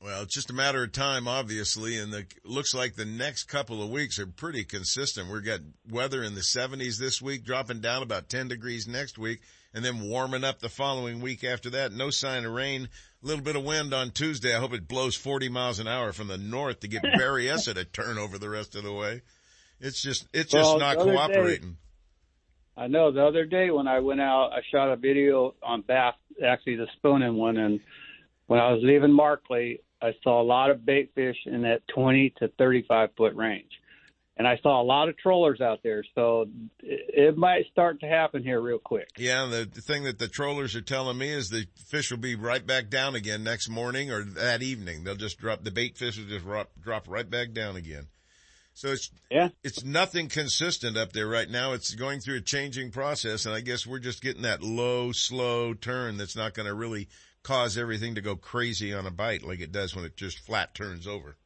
Well, it's just a matter of time, obviously, and the looks like the next couple of weeks are pretty consistent. We've got weather in the 70s this week, dropping down about 10 degrees next week, and then warming up the following week after that. No sign of rain. A little bit of wind on Tuesday. I hope it blows 40 miles an hour from the north to get Berryessa to turn over the rest of the way. It's just, it's just Well, not other day- cooperating. I know the other day when I went out, I shot a video on bass, actually the spooning one, and when I was leaving Markley, I saw a lot of bait fish in that 20 to 35 foot range. And I saw a lot of trollers out there, so it, it might start to happen here real quick. Yeah, the, the thing that the trollers are telling me is the fish will be right back down again next morning or that evening. They'll just drop, the bait fish will just drop, drop right back down again. So it's yeah, it's nothing consistent up there right now. It's going through a changing process, and I guess we're just getting that low, slow turn that's not going to really cause everything to go crazy on a bite like it does when it just flat turns over.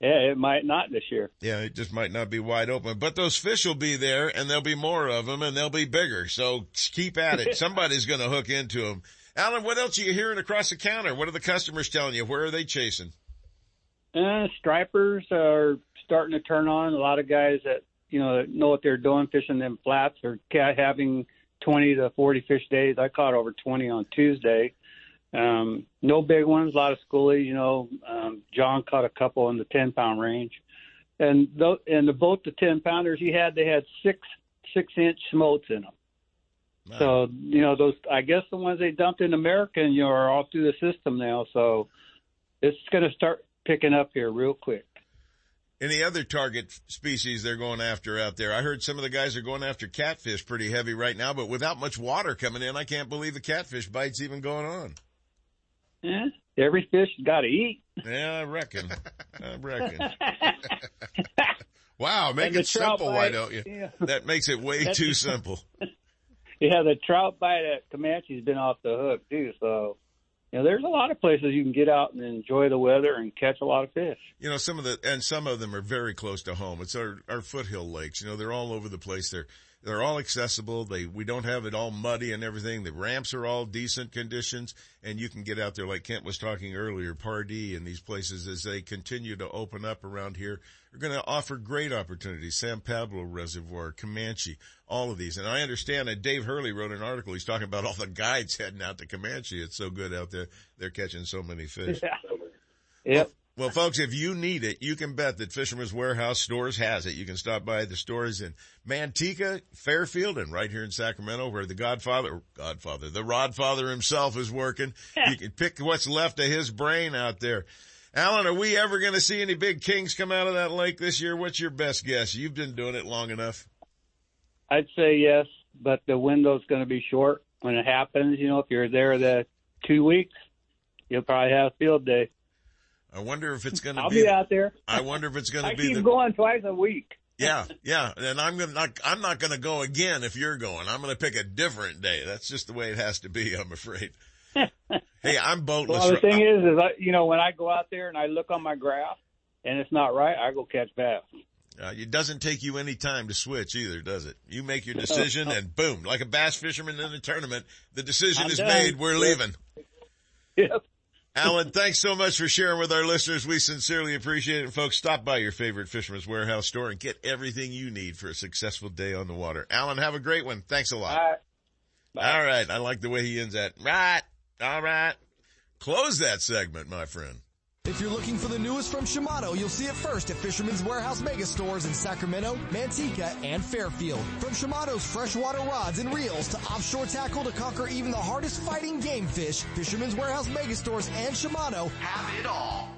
Yeah, it might not this year. Yeah, it just might not be wide open, but those fish will be there and there'll be more of them and they'll be bigger. So keep at it. Somebody's going to hook into them. Alan, what else are you hearing across the counter? What are the customers telling you? Where are they chasing? Uh, stripers are starting to turn on. A lot of guys that you know know what they're doing, fishing them flats, are having 20 to 40 fish days. I caught over 20 on Tuesday. Um, no big ones, a lot of schoolies. You know, um, John caught a couple in the 10 pound range, and th- and the boat the 10 pounders he had, they had six six inch smolts in them. So you know those. I guess the ones they dumped in American, you know, are all through the system now. So it's going to start picking up here real quick. Any other target species they're going after out there? I heard some of the guys are going after catfish pretty heavy right now, but without much water coming in, I can't believe the catfish bite's even going on. Yeah, every fish got to eat. Yeah, I reckon. I reckon. wow, make it simple, bite, why don't you? Yeah. That makes it way too simple. yeah, the trout bite at Comanche's been off the hook too, so you know, there's a lot of places you can get out and enjoy the weather and catch a lot of fish. You know, some of the, and some of them are very close to home. It's our, our foothill lakes. You know, they're all over the place. They're, they're all accessible. They, we don't have it all muddy and everything. The ramps are all decent conditions and you can get out there like Kent was talking earlier, Pardee and these places as they continue to open up around here are going to offer great opportunities. San Pablo Reservoir, Comanche, all of these. And I understand that Dave Hurley wrote an article. He's talking about all the guides heading out to Comanche. It's so good out there. They're catching so many fish. Yeah. Yep. Well, folks, if you need it, you can bet that Fisherman's Warehouse Stores has it. You can stop by the stores in Manteca, Fairfield, and right here in Sacramento where the Godfather, Godfather, the Rodfather himself is working. you can pick what's left of his brain out there. Alan, are we ever going to see any big kings come out of that lake this year? What's your best guess? You've been doing it long enough. I'd say yes, but the window's going to be short when it happens. You know, if you're there the two weeks, you'll probably have field day. I wonder if it's going to be. I'll be, out there. I wonder if it's going to be. I keep the, going twice a week. yeah, yeah. And I'm to not, I'm not going to go again if you're going. I'm going to pick a different day. That's just the way it has to be, I'm afraid. hey, I'm boatless. Well, the thing is, is I, you know, when I go out there and I look on my graph and it's not right, I go catch bass. Uh, it doesn't take you any time to switch either, does it? You make your decision and boom, like a bass fisherman in a tournament, the decision I'm is done. made. We're leaving. Yep. Alan, thanks so much for sharing with our listeners. We sincerely appreciate it. Folks, stop by your favorite Fisherman's Warehouse store and get everything you need for a successful day on the water. Alan, have a great one. Thanks a lot. All right. All right. I like the way he ends that. Right. All right. Close that segment, my friend. If you're looking for the newest from Shimano, you'll see it first at Fisherman's Warehouse Mega Stores in Sacramento, Manteca, and Fairfield. From Shimano's freshwater rods and reels to offshore tackle to conquer even the hardest fighting game fish, Fisherman's Warehouse Mega Stores and Shimano have it all.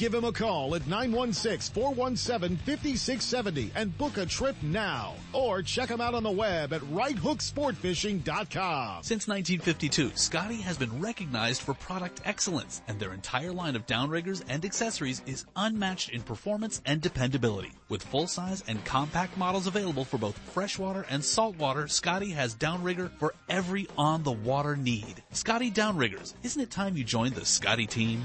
Give him a call at 916-417-5670 and book a trip now. Or check him out on the web at righthooksportfishing.com. Since 1952, Scotty has been recognized for product excellence, and their entire line of downriggers and accessories is unmatched in performance and dependability. With full-size and compact models available for both freshwater and saltwater, Scotty has downrigger for every on-the-water need. Scotty Downriggers, isn't it time you joined the Scotty team?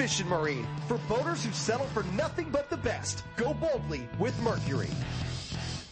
Marine. For boaters who settle for nothing but the best. Go boldly with Mercury.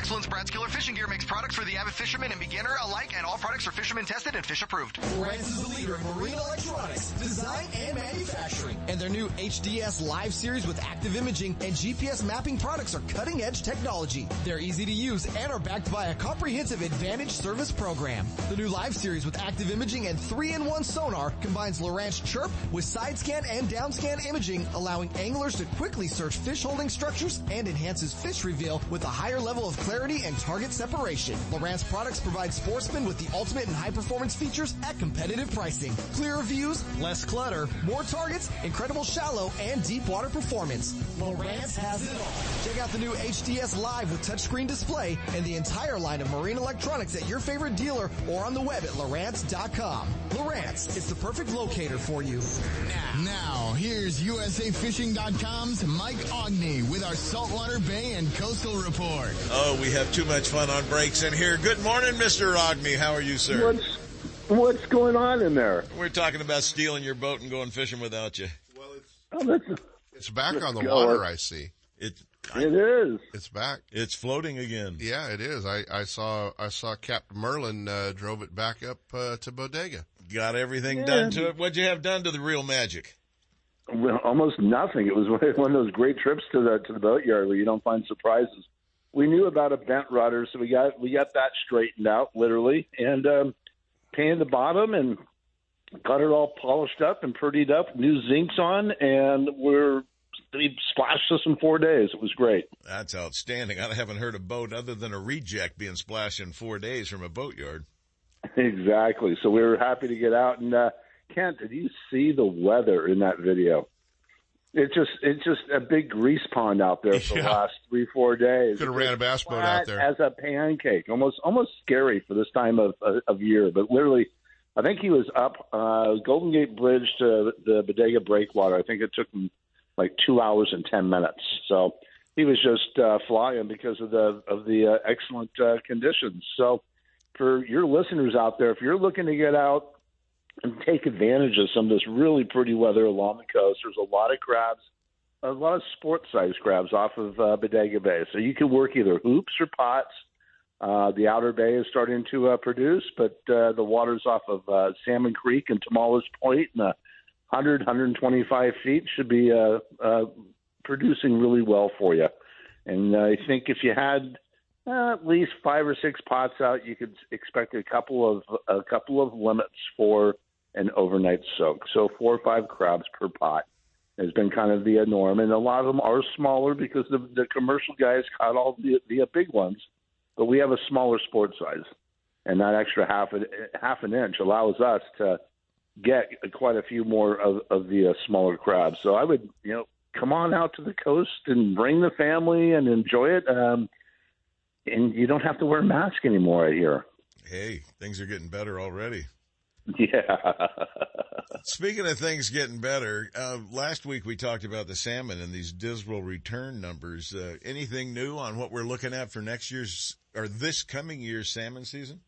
excellence, Brad's Killer Fishing Gear makes products for the avid fisherman and beginner alike, and all products are fisherman tested and fish approved. Lowrance is the leader in marine electronics, design, and manufacturing. And their new HDS Live series with active imaging and GPS mapping products are cutting edge technology. They're easy to use and are backed by a comprehensive advantage service program. The new Live series with active imaging and 3-in-1 sonar combines Lowrance Chirp with side scan and down scan imaging, allowing anglers to quickly search fish holding structures and enhances fish reveal with a higher level of clarity and target separation. Lowrance products provide sportsmen with the ultimate and high performance features at competitive pricing. Clearer views, less clutter, more targets, incredible shallow and deep water performance. Lowrance has it all. Check out the new HDS Live with touchscreen display and the entire line of marine electronics at your favorite dealer or on the web at Lowrance.com. Lowrance is the perfect locator for you. Now, now here's USAFishing.com's Mike Aughney with our Saltwater Bay and Coastal Report. Oh, we have too much fun on breaks in here. Good morning, Mr. Aughney. How are you, sir? What's what's going on in there? We're talking about stealing your boat and going fishing without you. Oh, that's, It's back on the go. water, I see. It, it is. It's back. It's floating again. Yeah, it is. I, I saw I saw Captain Merlin uh, drove it back up uh, to Bodega. Got everything Yeah. done to it. What'd you have done to the real magic? Well, almost nothing. It was one of those great trips to the to the boatyard where you don't find surprises. We knew about a bent rudder, so we got we got that straightened out literally, and um, painted the bottom and got it all polished up and prettied up. New zincs on, and we're we splashed this in four days. It was great. That's outstanding. I haven't heard a boat other than a reject being splashed in four days from a boatyard. Exactly. So we were happy to get out. And uh, Kent, did you see the weather in that video? It's just it's just a big grease pond out there for the last three four days. Could have ran a bass boat out there. as a pancake. Almost almost scary for this time of of year. But literally, I think he was up uh, Golden Gate Bridge to the Bodega Breakwater. I think it took him like two hours and ten minutes. So he was just uh, flying because of the of the uh, excellent uh, conditions. So for your listeners out there, if you're looking to get out and take advantage of some of this really pretty weather along the coast, there's a lot of crabs, a lot of sport sized crabs off of uh, Bodega Bay. So you can work either hoops or pots. Uh, the outer bay is starting to uh, produce, but uh, the waters off of uh, Salmon Creek and Tomales Point and uh, 100, 125 feet should be uh, uh, producing really well for you. And I think if you had uh, at least five or six pots out, you could expect a couple of a couple of limits for an overnight soak. So four or five crabs per pot has been kind of the norm, and a lot of them are smaller because the the commercial guys caught all the the big ones, but we have a smaller sport size, and that extra half half an inch allows us to get quite a few more of, of the uh, smaller crabs. So I would, you know, come on out to the coast and bring the family and enjoy it. Um, and you don't have to wear a mask anymore out here. Hey, things are getting better already. Yeah. Speaking of things getting better, uh, last week we talked about the salmon and these dismal return numbers. Uh, anything new on what we're looking at for next year's or this coming year's salmon season?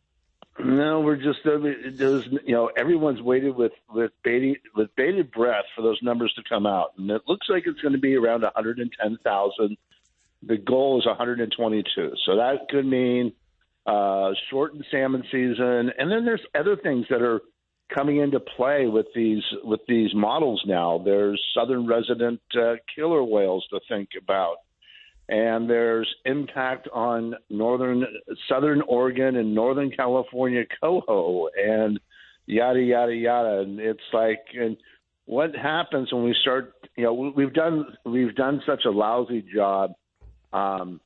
No, we're just uh, there's you know everyone's waited with with bated with bated breath for those numbers to come out, and it looks like it's going to be around 110,000. The goal is 122, so that could mean uh, shortened salmon season, and then there's other things that are coming into play with these with these models now. There's southern resident uh, killer whales to think about. and there's impact on northern, southern Oregon and northern California coho, and yada yada yada. And it's like, and what happens when we start? You know, we've done we've done such a lousy job um,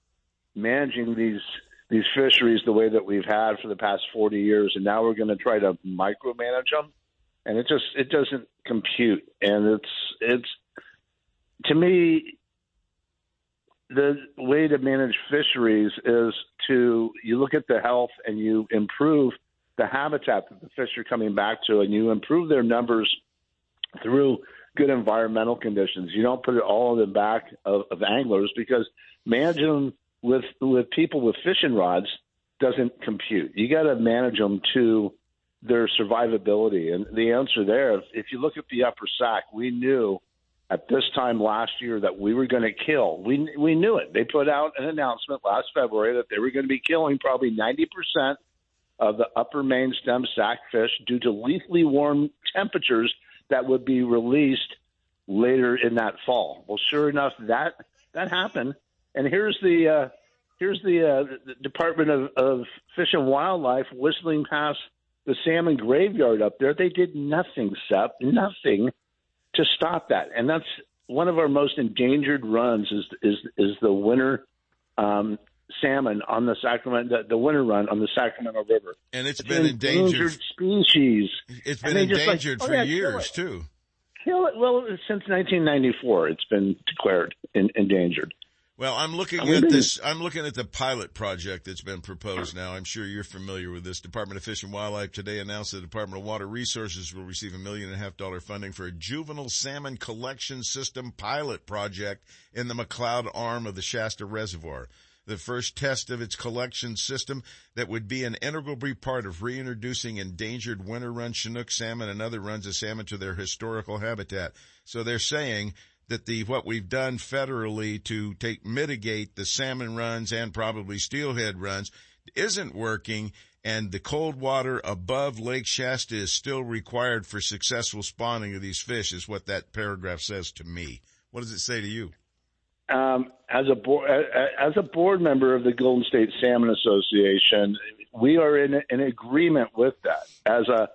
managing these these fisheries the way that we've had for the past 40 years, and now we're going to try to micromanage them, and it just it doesn't compute, and it's it's to me the way to manage fisheries is to you look at the health and you improve the habitat that the fish are coming back to, and you improve their numbers through good environmental conditions. You don't put it all in the back of, of anglers because managing them with with people with fishing rods doesn't compute. You got to manage them to their survivability. And the answer there, if, you look at the upper sac, we knew at this time last year that we were going to kill. We we knew it. They put out an announcement last February that they were going to be killing probably 90% of the upper main stem sac fish due to lethally warm temperatures that would be released later in that fall. Well, sure enough, that that happened. And here's the uh, here's the, uh, the Department of, of Fish and Wildlife whistling past the salmon graveyard up there. They did nothing, Seth, nothing to stop that. And that's one of our most endangered runs is is is the winter um, salmon on the Sacramento, the, the, winter run on the Sacramento River. And it's, it's been endangered. endangered species. It's been endangered like, oh, for yeah, years too. Kill it. Well, since 1994, it's been declared in, endangered. Well, I'm looking at this. I'm looking at the pilot project that's been proposed now. I'm sure you're familiar with this. Department of Fish and Wildlife today announced the Department of Water Resources will receive a million and a half dollar funding for a juvenile salmon collection system pilot project in the McCloud arm of the Shasta Reservoir. The first test of its collection system that would be an integral part of reintroducing endangered winter run Chinook salmon and other runs of salmon to their historical habitat. So they're saying that the what we've done federally to take mitigate the salmon runs and probably steelhead runs isn't working and the cold water above Lake Shasta is still required for successful spawning of these fish is what that paragraph says to me. What does it say to you? Um, as a board, as a board member of the Golden State Salmon Association, we are in in agreement with that. As a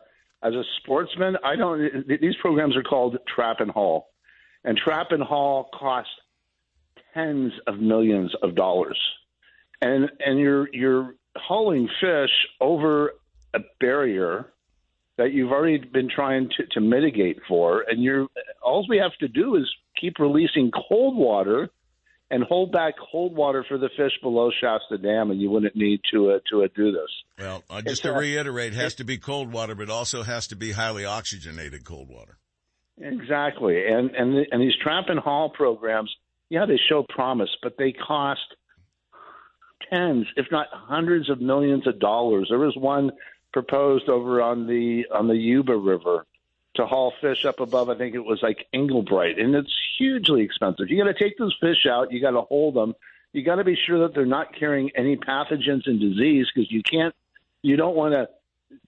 as a sportsman, I don't. These programs are called trap and haul. And trap and haul cost tens of millions of dollars. And and you're you're hauling fish over a barrier that you've already been trying to, to mitigate for, and you're all we have to do is keep releasing cold water and hold back cold water for the fish below Shasta Dam, and you wouldn't need to uh, to uh, do this. Well, uh, just it's, to reiterate, has to be cold water, but also has to be highly oxygenated cold water. Exactly, and and and these trap and haul programs, yeah, they show promise, but they cost tens, if not hundreds of millions of dollars. There was one proposed over on the on the Yuba River to haul fish up above. I think it was like Englebright, and it's hugely expensive. You got to take those fish out. You got to hold them. You got to be sure that they're not carrying any pathogens and disease because you can't. You don't want to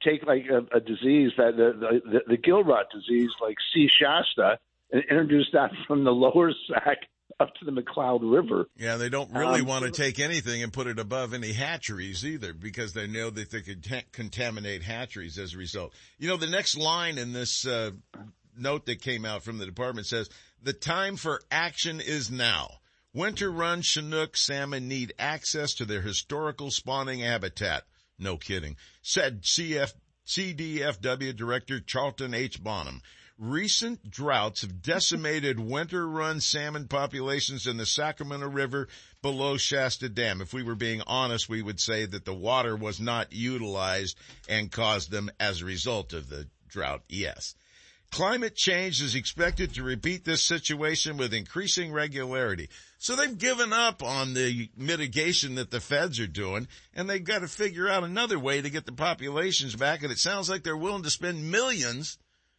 take like a, a disease that the, the the gill rot disease like C. Shasta and introduce that from the lower sac up to the McCloud River. Yeah, they don't really um, want to take anything and put it above any hatcheries either because they know that they could t- contaminate hatcheries as a result. You know, the next line in this uh, note that came out from the department says, the time for action is now. Winter run Chinook salmon need access to their historical spawning habitat. No kidding. Said CF, CDFW Director Charlton H. Bonham. Recent droughts have decimated winter run salmon populations in the Sacramento River below Shasta Dam. If we were being honest, we would say that the water was not utilized and caused them as a result of the drought. Yes. Climate change is expected to repeat this situation with increasing regularity. So they've given up on the mitigation that the feds are doing, and they've got to figure out another way to get the populations back. And it sounds like they're willing to spend millions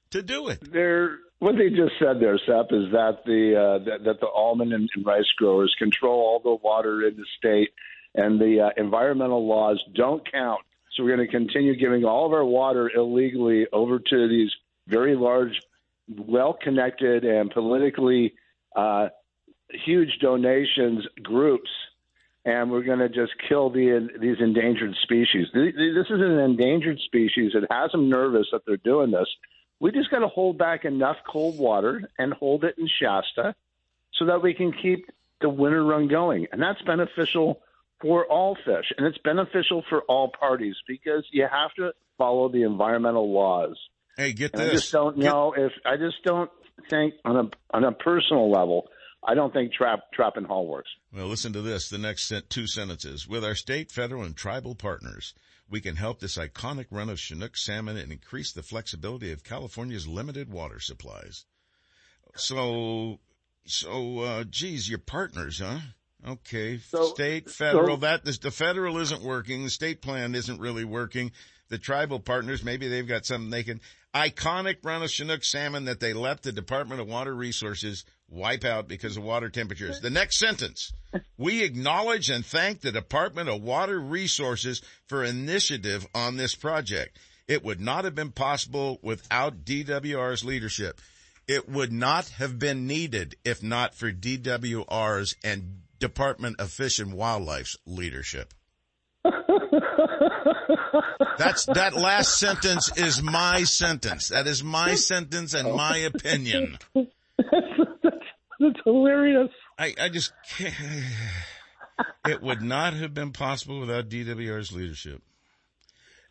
to do it. They're what they just said there, Seth, is that the uh, that, that, the almond and, and, rice growers control all the water in the state, and the uh, environmental laws don't count. So we're going to continue giving all of our water illegally over to these very large, well connected, and politically, uh, huge donations groups, and we're going to just kill the these endangered species. This is an endangered species. It has them nervous that they're doing this. We just got to hold back enough cold water and hold it in Shasta so that we can keep the winter run going. And that's beneficial for all fish. And it's beneficial for all parties because you have to follow the environmental laws. Hey, get and this. I just don't know if I just don't think on a on a personal level, I don't think trap trap and haul works. Well, listen to this. The next two sentences. With our state, federal, and tribal partners, we can help this iconic run of Chinook salmon and increase the flexibility of California's limited water supplies. So, so, uh, geez, your partners, huh? Okay. So, state, federal, so, that, the federal isn't working. The state plan isn't really working. The tribal partners, maybe they've got something they can, iconic of Chinook salmon that they let the Department of Water Resources wipe out because of water temperatures. The next sentence. We acknowledge and thank the Department of Water Resources for initiative on this project. It would not have been possible without DWR's leadership. It would not have been needed if not for DWR's and Department of Fish and Wildlife's leadership. That's that last sentence is my sentence. That is my sentence and oh. my opinion. That's hilarious. I, I just can't. It would not have been possible without DWR's leadership.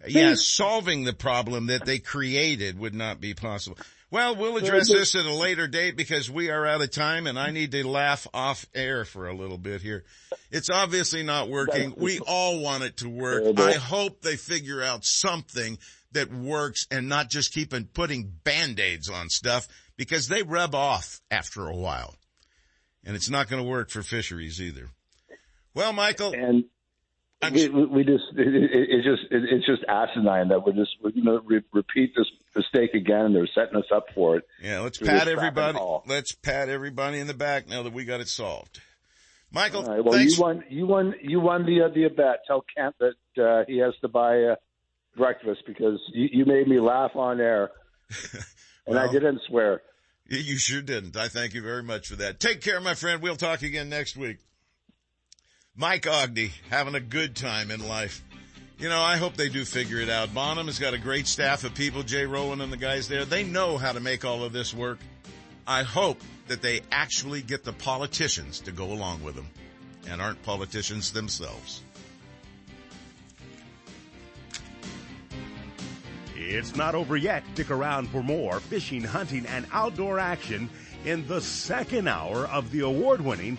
Yeah, solving the problem that they created would not be possible. Well, we'll address this at a later date because we are out of time and I need to laugh off air for a little bit here. It's obviously not working. We all want it to work. I hope they figure out something that works and not just keep putting band-aids on stuff because they rub off after a while. And it's not going to work for fisheries either. Well, Michael. And we, we just, it, it, it's just, it, it's just asinine that we're just, we're going to re- repeat this mistake again they're setting us up for it. Yeah, let's pat everybody, let's pat everybody in the back now that we got it solved. Michael, right, well, thanks. you won, you won, you won the, uh, the bet. Tell Kent that, uh, he has to buy, uh, breakfast because you, you made me laugh on air and I didn't swear. You sure didn't. I thank you very much for that. Take care, my friend. We'll talk again next week. Mike Aughney, having a good time in life. You know, I hope they do figure it out. Bonham has got a great staff of people, Jay Rowland and the guys there. They know how to make all of this work. I hope that they actually get the politicians to go along with them and aren't politicians themselves. It's not over yet. Stick around for more fishing, hunting, and outdoor action in the second hour of the award-winning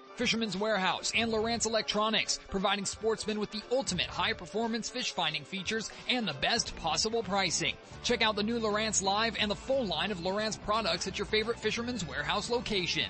Fisherman's Warehouse and Lowrance Electronics, providing sportsmen with the ultimate high-performance fish finding features and the best possible pricing. Check out the new Lowrance Live and the full line of Lowrance products at your favorite Fisherman's Warehouse location.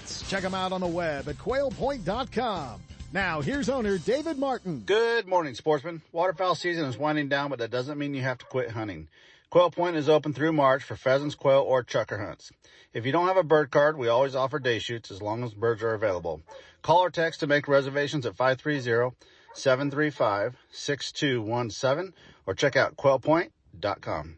Check them out on the web at quailpoint.com. Now, here's owner David Martin. Good morning, sportsmen. Waterfowl season is winding down, but that doesn't mean you have to quit hunting. Quail Point is open through March for pheasants, quail, or chukar hunts. If you don't have a bird card, we always offer day shoots as long as birds are available. Call or text to make reservations at 530-735-6217 or check out quailpoint.com.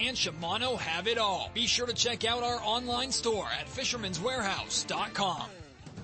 and Shimano have it all. Be sure to check out our online store at fishermanswarehouse.com.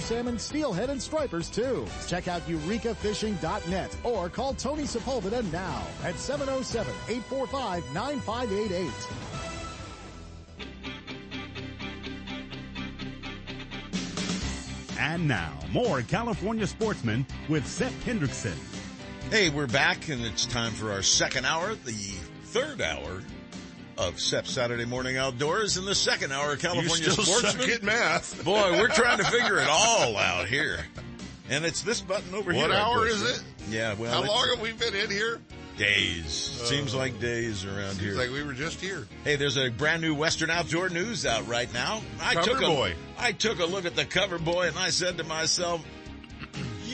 salmon, steelhead, and stripers too. Check out eurekafishing.net or call Tony Sepulveda now at 707-845-9588. And now, more California sportsmen with Seth Hendrickson. Hey, we're back and it's time for our second hour, the third hour of SEP Saturday Morning Outdoors in the second hour of California You still Sportsman. suck at math. Boy, we're trying to figure it all out here. And it's this button over What here. I hour is it? Yeah, well. How long have we been in here? Days. Uh, seems like days around here. Like we were just here. Hey, there's a brand new Western Outdoor News out right now. I Cover took a, boy. I took a look at the cover boy and I said to myself,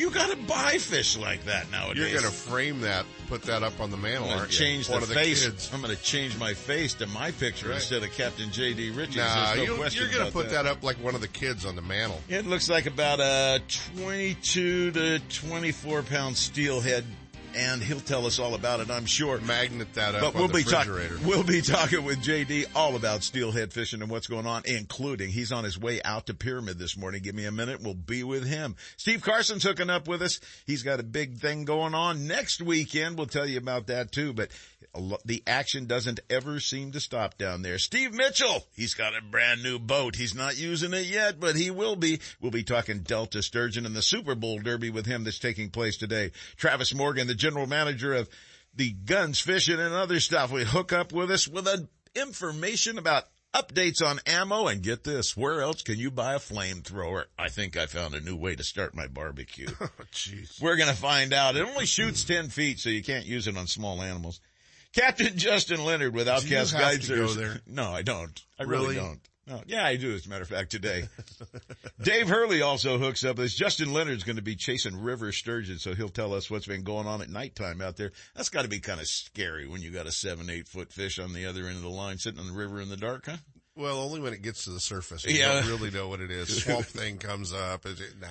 you gotta buy fish like that nowadays. You're going to frame that, put that up on the mantle, I'm gonna aren't you? change One the of the face. kids. I'm gonna change my face to my picture Right. instead of Captain J.D. Richey. Nah, no you, you're going to put that. up like one of the kids on the mantle. It looks like about a 22 to 24 pound steelhead, and he'll tell us all about it, I'm sure. Magnet that up But we'll the be talking. We'll be talking with JD all about steelhead fishing and what's going on, including he's on his way out to Pyramid this morning. Give me a minute. We'll be with him. Steve Carson's hooking up with us. He's got a big thing going on next weekend. We'll tell you about that too. But lo- the action doesn't ever seem to stop down there. Steve Mitchell, he's got a brand new boat. He's not using it yet, but he will be. We'll be talking Delta Sturgeon and the Super Bowl Derby with him that's taking place today. Travis Morgan, the general manager of the guns, fishing, and other stuff. We hook up with us with a information about updates on ammo and get this. Where else can you buy a flamethrower? I think I found a new way to start my barbecue. Oh, jeez. We're going to find out. It only shoots 10 feet, so you can't use it on small animals. Captain Justin Leonard with Outcast have Guide Service. there? No, I don't. I really, Really? don't. No. Yeah, I do, as a matter of fact, today. Dave Hurley also hooks up this. us. Justin Leonard's going to be chasing river sturgeon, so he'll tell us what's been going on at nighttime out there. That's got to be kind of scary when you got a seven, eight foot fish on the other end of the line sitting in the river in the dark, huh? Well, only when it gets to the surface. You Yeah. don't really know what it is. Swamp thing comes up. Is it? Nah,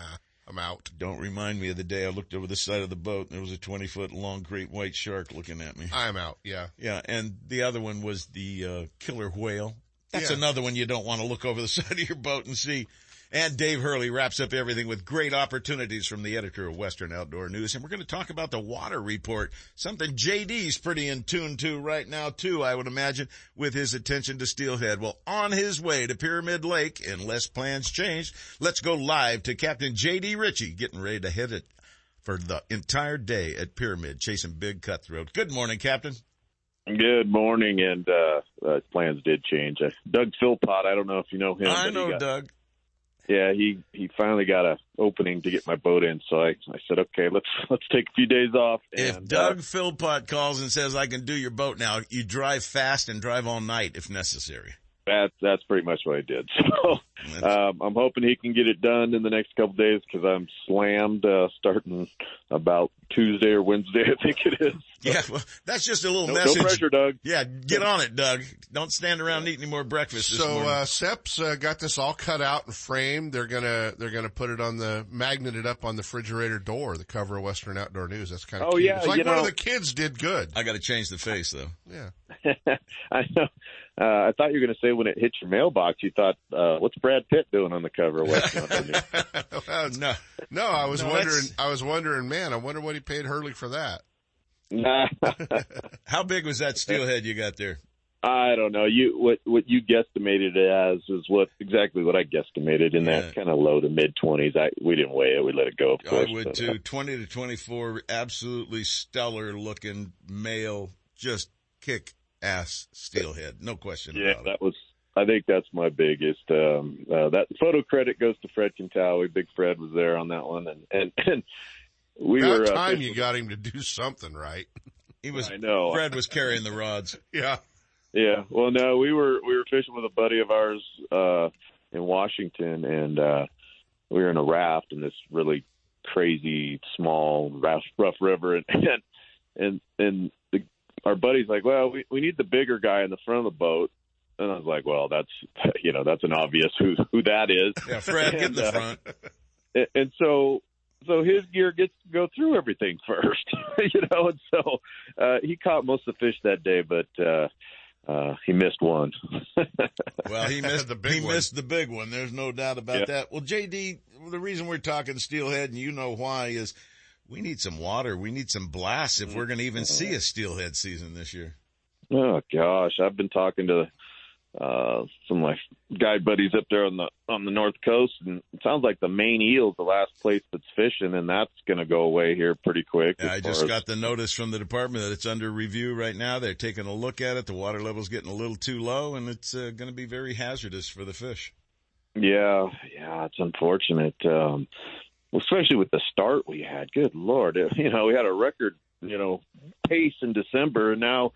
I'm out. Don't remind me of the day I looked over the side of the boat and there was a 20 foot long great white shark looking at me. I'm out. Yeah. Yeah, and the other one was the uh, killer whale. That's Yeah. another one you don't want to look over the side of your boat and see. And Dave Hurley wraps up everything with great opportunities from the editor of Western Outdoor News. And we're going to talk about the water report, something JD's pretty in tune to right now too, I would imagine, with his attention to steelhead. Well, on his way to Pyramid Lake, unless plans change, let's go live to Captain JD Richey getting ready to hit it for the entire day at Pyramid, chasing big cutthroat. Good morning, Captain. Good morning, and uh, uh, plans did change. Uh, Doug Philpott, I don't know if you know him. I but know got- Doug. Yeah, he he finally got a opening to get my boat in, so I I said, okay, let's let's take a few days off. If Doug uh, Philpott calls and says, I can do your boat now, you drive fast and drive all night if necessary. That's that's pretty much what I did. So um, I'm hoping he can get it done in the next couple days because I'm slammed uh, starting about Tuesday or Wednesday, I think it is. Yeah, well, that's just a little No, no pressure, Doug. Yeah, get on it, Doug. Don't stand around eating any more breakfast So morning. uh, Seps uh, got this all cut out and framed. They're gonna they're gonna put it on the magneted up on the refrigerator door, the cover of Western Outdoor News. That's kind of Oh, cute. yeah, it's like you one of the kids did good. I got to change the face though. Yeah. I know. Uh, I thought you were going to say when it hit your mailbox, you thought, uh, "What's Brad Pitt doing on the cover of Western Outdoor Well, No, no, I was No, wondering. that's- I was wondering, man. I wonder what he paid Hurley for that. Nah. How big was that steelhead you got there? I don't know. You what what you guesstimated it as is what exactly what I guesstimated in that kind of low to mid twenties. I we didn't weigh it. We let it go. Of course, I would but, too. uh, 20 to 24, absolutely stellar looking male, just kick ass steelhead. No question yeah, about it. that was. I think that's my biggest. Um, uh, that photo credit goes to Fred Kintawi. Big Fred was there on that one, and and, and we About were. uh, time fishing- you got him to do something right. He was. I know. Fred was carrying the rods. Yeah. Yeah. Well, no, we were we were fishing with a buddy of ours uh in Washington, and uh we were in a raft in this really crazy small rough rough river, and and and, our buddy's like, well, we we need the bigger guy in the front of the boat. And I was like, well, that's you know that's an obvious who who that is. Yeah, Fred, get in the uh, front. and, and so so his gear gets to go through everything first, you know. And so uh, he caught most of the fish that day, but uh, uh, he missed one. Well, he missed The big he one. missed the big one. There's no doubt about Yeah. that. Well, JD, the reason we're talking steelhead, and you know why, is we need some water. We need some blasts if we're going to even see a steelhead season this year. Oh gosh, I've been talking to uh some of my guide buddies up there on the on the north coast and it sounds like the main eel's the last place that's fishing and that's going to go away here pretty quick. Yeah, I just as- got the notice from the department that it's under review right now. They're taking a look at it. The water level's getting a little too low, and it's uh, going to be very hazardous for the fish. Yeah, yeah, it's unfortunate. Um especially with the start we had. Good lord. You know, we had a record, you know, pace in December and now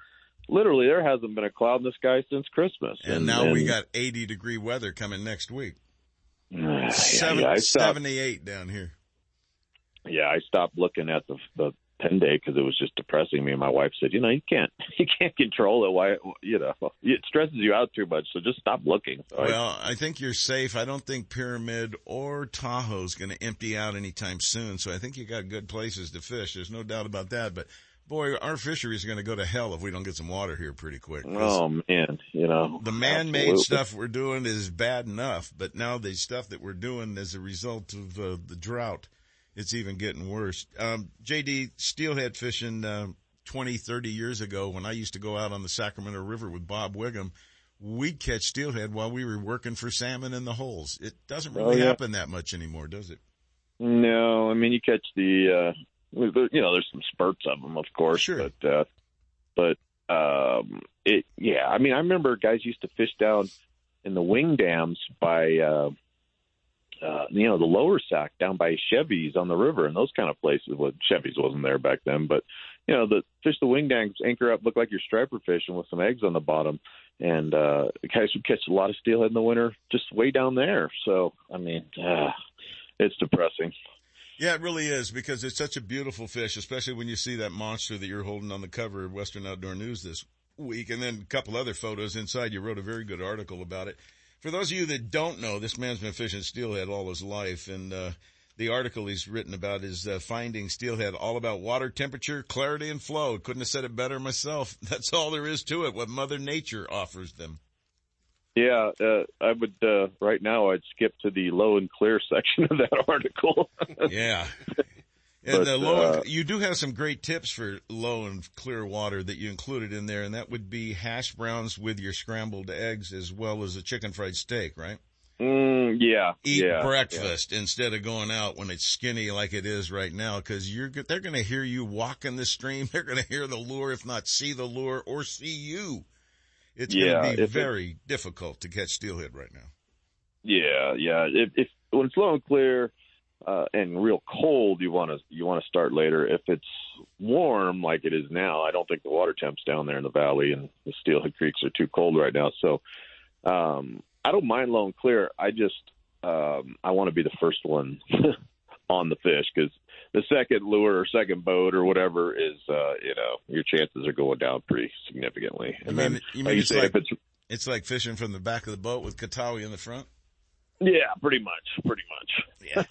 literally there hasn't been a cloud in the sky since Christmas. And, now we got 80 degree weather coming next week. yeah, Seven, yeah, stopped- 78 down here. yeah, I stopped looking at the the ten day because it was just depressing me. And my wife said, you know, you can't you can't control it. Why you know it stresses you out too much. So just stop looking. So I- Well, I think you're safe. I don't think Pyramid or Tahoe's going to empty out anytime soon. So I think you got good places to fish. There's no doubt about that. But boy, our fisheries are going to go to hell if we don't get some water here pretty quick. oh man, you know the man-made absolutely. stuff we're doing is bad enough, but now the stuff that we're doing as a result of uh, the drought, it's even getting worse. Um, JD, steelhead fishing, uh, 20, 30 years ago when I used to go out on the Sacramento River with Bob Wiggum, we'd catch steelhead while we were working for salmon in the holes. It doesn't really Oh, yeah. happen that much anymore, does it? No, I mean you catch the uh you know there's some spurts of them, of course, Sure. but uh but um it yeah, I mean I remember guys used to fish down in the wing dams by uh uh, you know, the lower sack down by Chevy's on the river and those kind of places. Well, Chevy's wasn't there back then, but you know, the fish the wing dams anchor up, look like you're striper fishing with some eggs on the bottom. And, uh, guys would catch a lot of steelhead in the winter just way down there. So, I mean, uh, it's depressing. Yeah, it really is because it's such a beautiful fish, especially when you see that monster that you're holding on the cover of Western Outdoor News this week, and then a couple other photos inside. You wrote a very good article about it. For those of you that don't know, this man's been fishing steelhead all his life, and uh, the article he's written about is uh, finding steelhead, all about water temperature, clarity, and flow. Couldn't have said it better myself. That's all there is to it. What Mother Nature offers them. Yeah, uh, I would, uh, right now I'd skip to the low and clear section of that article. Yeah. And But, the low, uh, you do have some great tips for low and clear water that you included in there, and that would be hash browns with your scrambled eggs as well as a chicken fried steak, right? Mm, yeah. Eat yeah, breakfast instead of going out when it's skinny like it is right now, because you're they're going to hear you walk in the stream. They're going to hear the lure, if not see the lure or see you. It's Yeah, going to be if it- very difficult to catch steelhead right now. Yeah, yeah. If, if when it's low and clear uh, and real cold, you want to you want to start later. If it's warm like it is now, I don't think the water temps down there in the valley and the Steelhead creeks are too cold right now. So um, I don't mind low and clear. I just um, I want to be the first one on the fish because the second lure or second boat or whatever is uh, you know your chances are going down pretty significantly. And You then mean, you like mean you say, like if it's it's like fishing from the back of the boat with Katawi in the front? Yeah, pretty much, pretty much. Yeah.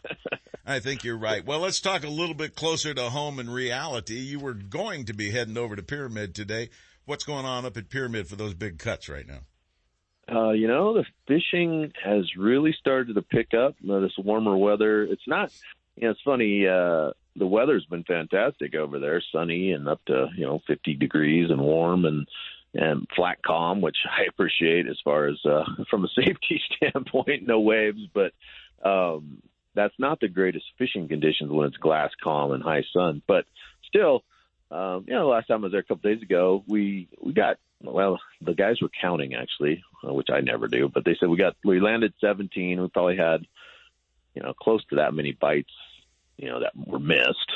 I think you're right. Well, let's talk a little bit closer to home and reality. You were going to be heading over to Pyramid today. What's going on up at Pyramid for those big cuts right now? Uh, you know, the fishing has really started to pick up. You know, this warmer weather. It's not. You know, it's funny. Uh, the weather's been fantastic over there, sunny and up to you know 50 degrees and warm, and and flat calm, which I appreciate as far as uh, from a safety standpoint, no waves, but um, that's not the greatest fishing conditions when it's glass calm and high sun. But still, um, you know, last time I was there a couple days ago, we we got well, the guys were counting actually, uh, which I never do, but they said we got we landed 17. We probably had you know close to that many bites, you know, that were missed.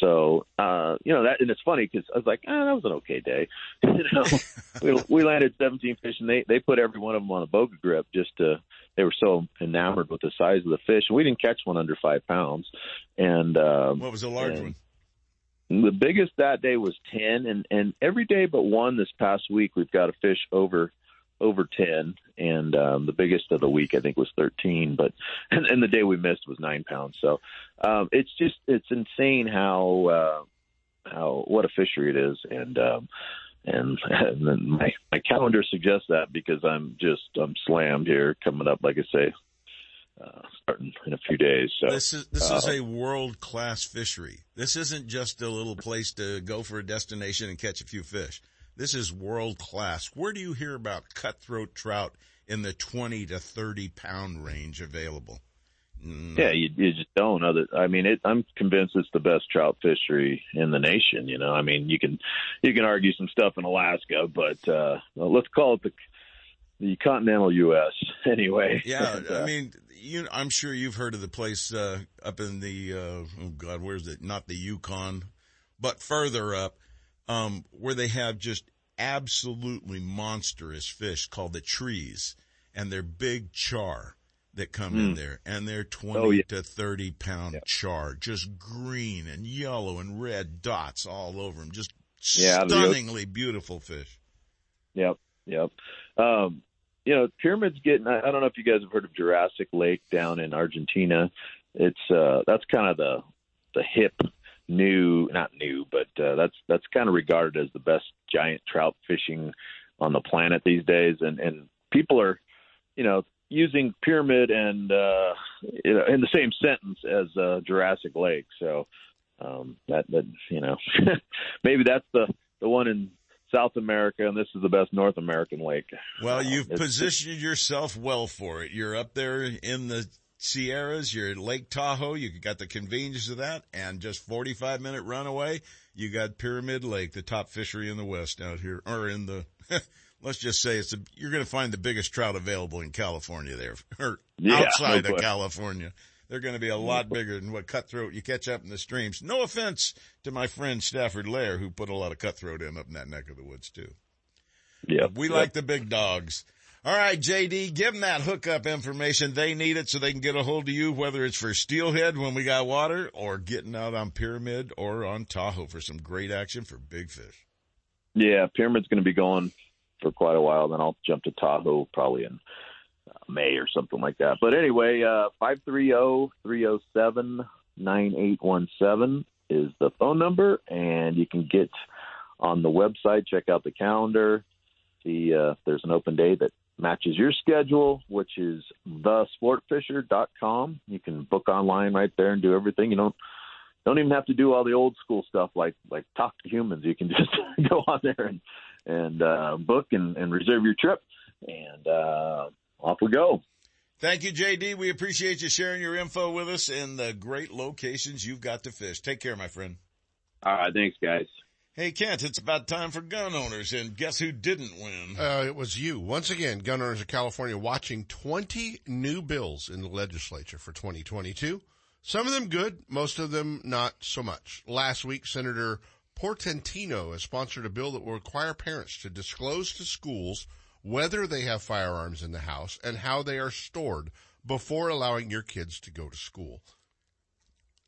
So, uh, you know, that, and it's funny because I was like, ah, that was an okay day. you know, we, we landed 17 fish and they, they put every one of them on a boga grip just to, they were so enamored with the size of the fish. And we didn't catch one under five pounds. And, um, what was a large one? The biggest that day was 10 and, and every day but one this past week, we've got a fish over, over 10 and um the biggest of the week I think was 13 but and, and the day we missed was 9 pounds so um it's just it's insane how uh how what a fishery it is and um and, and my my calendar suggests that because I'm just I'm slammed here coming up like I say uh, starting in a few days. So this is this uh, is a world class fishery. This isn't just a little place to go for a destination and catch a few fish. This is world class. Where do you hear about cutthroat trout in the 20 to 30 pound range available? Mm. Yeah, you, you just don't. Other, I mean, it, I'm convinced it's the best trout fishery in the nation. You know, I mean, you can you can argue some stuff in Alaska, but uh, well, let's call it the the continental U.S. anyway. Yeah, And, uh, I mean, you, I'm sure you've heard of the place uh, up in the uh, oh god, where's it? Not the Yukon, but further up, um, where they have just absolutely monstrous fish called the trees, and they're big char that come in Mm. there, and they're 20 Oh, yeah. to 30 pound char, just green and yellow and red dots all over them, just Yeah, stunningly beautiful fish. Yep, yep. Um, you know, pyramids getting. I, I don't know if you guys have heard of Jurassic Lake down in Argentina. It's uh, that's kind of the the hip new, not new, but uh, that's that's kind of regarded as the best giant trout fishing on the planet these days, and and people are, you know, using pyramid and uh, you know in the same sentence as uh, Jurassic Lake. So um, that that you know maybe that's the the one in South America, and this is the best North American lake. Well, Um, you've it's- positioned yourself well for it. You're up there in the Sierras, you're at Lake Tahoe, you got the convenience of that, and just 45 minute run away, you got Pyramid Lake, the top fishery in the West out here, or in the, let's just say it's a, you're going to find the biggest trout available in California there, or Yeah, outside no of. California. They're going to be a lot bigger than what cutthroat you catch up in the streams. No offense to my friend Stafford Lehr, who put a lot of cutthroat in up in that neck of the woods too. Yeah, We like the big dogs. All right, JD, give them that hookup information. They need it so they can get a hold of you, whether it's for steelhead when we got water or getting out on Pyramid or on Tahoe for some great action for big fish. Yeah, Pyramid's going to be going for quite a while. Then I'll jump to Tahoe probably in uh, May or something like that. But anyway, uh, 530-307-9817 is the phone number, and you can get on the website, check out the calendar, see uh, if there's an open day that matches your schedule, which is thesportfisher.com. You can book online right there and do everything. You don't don't even have to do all the old school stuff like like talk to humans. You can just go on there and and uh, book and, and reserve your trip, and uh, off we go. Thank you, JD. We appreciate you sharing your info with us and the great locations you've got to fish. Take care, my friend. All right, thanks, guys. Hey, Kent, it's about time for gun owners, and guess who didn't win? Uh, it was you. Once again, gun owners of California watching 20 new bills in the legislature for 2022. Some of them good, most of them not so much. Last week, Senator Portantino has sponsored a bill that will require parents to disclose to schools whether they have firearms in the house and how they are stored before allowing your kids to go to school.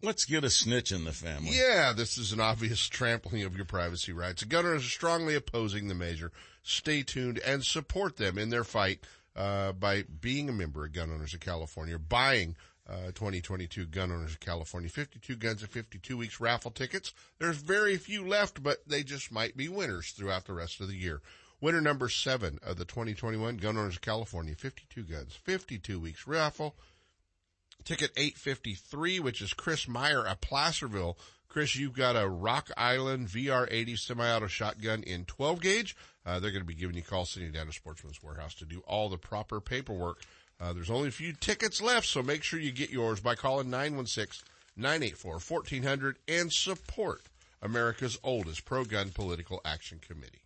Let's get a snitch in the family. Yeah, this is an obvious trampling of your privacy rights. The gun owners are strongly opposing the measure. Stay tuned and support them in their fight uh, by being a member of Gun Owners of California, buying uh, 2022 Gun Owners of California 52 guns and 52 weeks raffle tickets. There's very few left, but they just might be winners throughout the rest of the year. Winner number seven of the 2021 Gun Owners of California 52 guns, 52 weeks raffle. Ticket 853, which is Chris Meyer of Placerville. Chris, you've got a Rock Island VR80 semi-auto shotgun in 12 gauge, Uh, they're going to be giving you a call sitting down to Sportsman's Warehouse to do all the proper paperwork. Uh, there's only a few tickets left, so make sure you get yours by calling 916-984-1400 and support America's oldest pro-gun political action committee.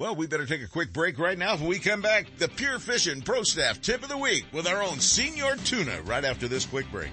Well, we better take a quick break right now. When we come back, the Pure Fishing Pro Staff Tip of the Week with our own Senior Tuna right after this quick break.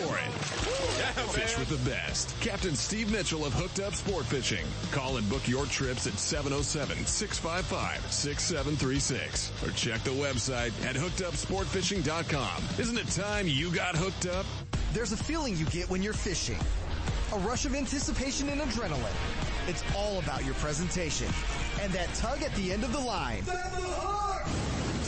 it. Fish with the best. Captain Steve Mitchell of Hooked Up Sport Fishing. Call and book your trips at 707-655-6736 or check the website at hookedupsportfishing.com. Isn't it time you got hooked up? There's a feeling you get when you're fishing. A rush of anticipation and adrenaline. It's all about your presentation. And that tug at the end of the line.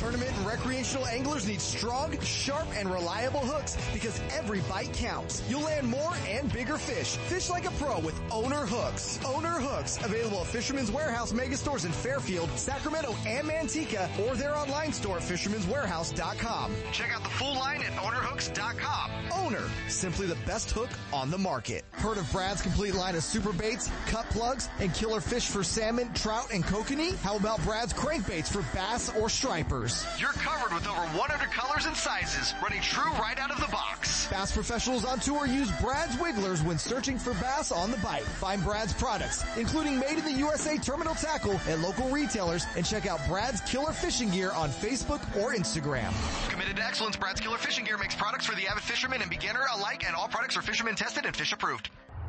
Tournament and recreational anglers need strong, sharp, and reliable hooks because every bite counts. You'll land more and bigger fish. Fish like a pro with Owner Hooks. Owner Hooks, available at Fisherman's Warehouse mega stores in Fairfield, Sacramento, and Manteca, or their online store at fisherman'swarehouse.com. Check out the full line at ownerhooks.com. Owner, simply the best hook on the market. Heard of Brad's complete line of super baits, cut plugs, and killer fish for salmon, trout, and kokanee? How about Brad's crankbaits for bass or stripers? You're covered with over 100 colors and sizes, running true right out of the box. Bass professionals on tour use Brad's Wigglers when searching for bass on the bite. Find Brad's products, including made in the USA terminal tackle at local retailers, and check out Brad's Killer Fishing Gear on Facebook or Instagram. Committed to excellence, Brad's Killer Fishing Gear makes products for the avid fisherman and beginner alike, and all products are fisherman tested and fish approved.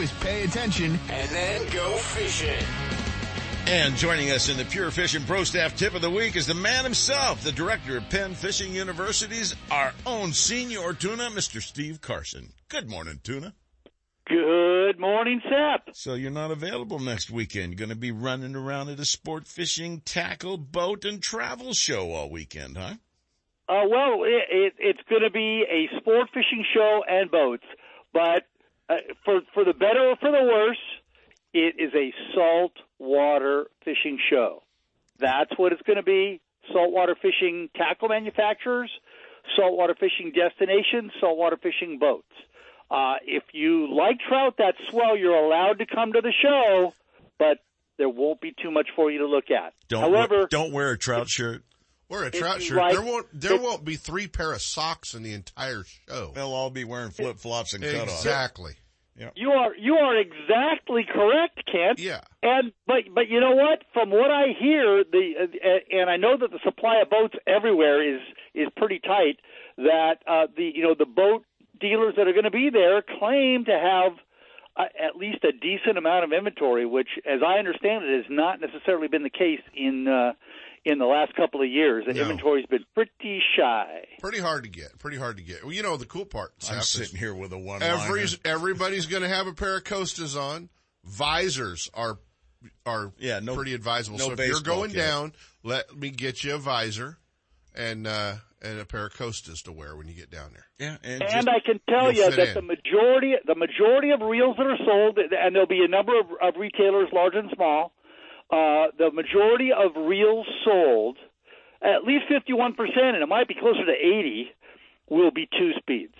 is pay attention and then go fishing. And joining us in the Pure Fishing Pro Staff Tip of the Week is the man himself, the director of Penn Fishing University's our own senior tuna, Mr. Steve Carson. Good morning, tuna. Good morning, Sep. So you're not available next weekend. You're going to be running around at a sport fishing, tackle, boat, and travel show all weekend, huh? Uh, well, it, it, it's going to be a sport fishing show and boats, but uh, for for the better or for the worse, it is a saltwater fishing show. That's what it's going to be. Saltwater fishing tackle manufacturers, saltwater fishing destinations, saltwater fishing boats. Uh, if you like trout, that's swell. You're allowed to come to the show, but there won't be too much for you to look at. Don't However, wear, don't wear a trout shirt. Wear a trout shirt. like- there won't there if- won't be three pair of socks in the entire show. They'll all be wearing flip flops and cutoffs. Exactly. You are you are exactly correct, Kent. Yeah. And but but you know what? From what I hear, the uh, and I know that the supply of boats everywhere is is pretty tight. That uh, the you know the boat dealers that are going to be there claim to have uh, at least a decent amount of inventory, which, as I understand it, has not necessarily been the case in uh, in the last couple of years. The No. inventory's been pretty shy. Pretty hard to get. Pretty hard to get. Well, you know the cool part. I'm Sap, is sitting here with a one Every, everybody's going to have a pair of Costas on. Visors are are Yeah, no- pretty advisable. no so if you're going cap. down, let me get you a visor and uh, and a pair of Costas to wear when you get down there. Yeah, and, And I can tell you'll you fit that in. the majority, the majority of reels that are sold, and there'll be a number of, of retailers, large and small. Uh, the majority of reels sold, at least fifty-one percent, and it might be closer to eighty, will be two speeds.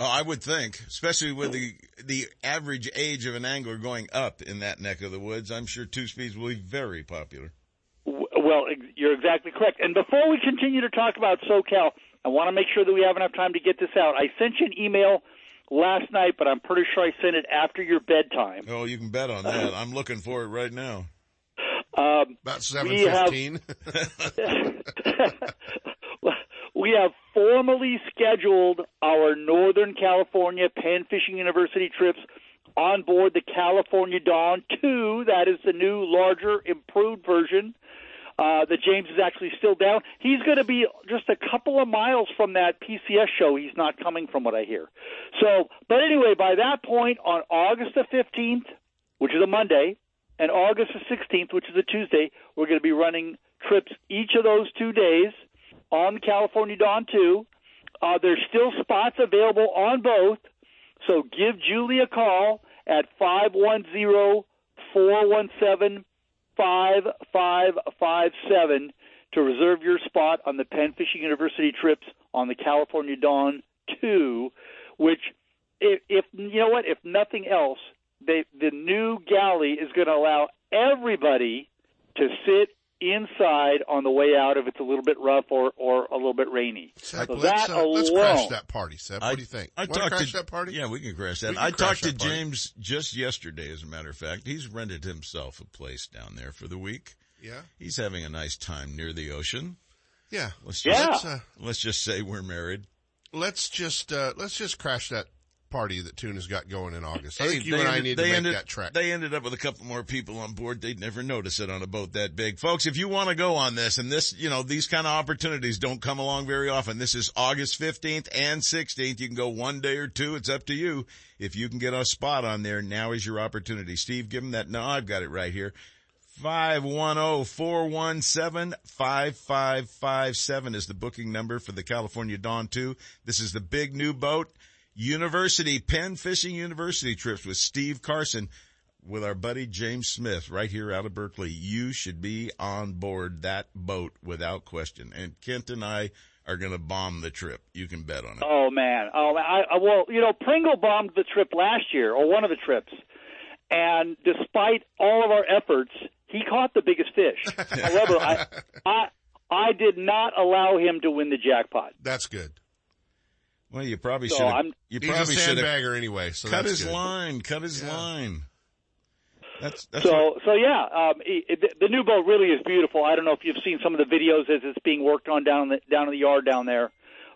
Oh, I would think, especially with the the average age of an angler going up in that neck of the woods, I'm sure two speeds will be very popular. Well, you're exactly correct. And before we continue to talk about SoCal, I want to make sure that we have enough time to get this out. I sent you an email last night, but I'm pretty sure I sent it after your bedtime. Oh, you can bet on that. I'm looking for it right now. Um, About seven have- we have formally scheduled our Northern California Penn Fishing University trips on board the California Dawn 2. That is the new, larger, improved version. Uh, that James is actually still down. He's going to be just a couple of miles from that PCS show. He's not coming from what I hear. So, but anyway, by that point on August the 15th, which is a Monday, and August the 16th, which is a Tuesday, we're going to be running trips each of those two days on California Dawn 2. Uh, there's still spots available on both, so give Julie a call at 510 417 5557 to reserve your spot on the Penn Fishing University trips on the California Dawn 2, which, if, if you know what, if nothing else, they, the new galley is going to allow everybody to sit inside on the way out if it's a little bit rough or, or a little bit rainy. Seth, so let's, that uh, alone, let's crash that party, Seth. I- what do you think? I Wanna talked crash to, that party? Yeah, we can crash that. Can I crash talked to party. James just yesterday, as a matter of fact. He's rented himself a place down there for the week. Yeah. He's having a nice time near the ocean. Yeah. Let's just, Let's, uh, let's just say we're married. let's just uh, let's just crash that party that Tuna's got going in August. I think you they and I need to make ended, that trek. They ended up with a couple more people on board. They'd never notice it on a boat that big. Folks, if you want to go on this, and this, you know, these kind of opportunities don't come along very often. This is August 15th and 16th. You can go one day or two. It's up to you. If you can get a spot on there, now is your opportunity. Steve, give them that. No, I've got it right here. oh, 510-417-5557 is the booking number for the California Dawn 2. This is the big new boat. University, Penn Fishing University trips with Steve Carson with our buddy James Smith right here out of Berkeley. You should be on board that boat without question. And Kent and I are going to bomb the trip. You can bet on it. Oh man! Oh, I, I well, you know, Pringle bombed the trip last year, or one of the trips, and despite all of our efforts, he caught the biggest fish. However, I, I, I did not allow him to win the jackpot. That's good. Well, you probably So should. I'm- You He's a probably should sandbagger anyway, so cut that's his good. line. Cut his line. That's that's so what- so yeah, um, it, the, the new boat really is beautiful. I don't know if you've seen some of the videos as it's being worked on down in the, down in the yard down there,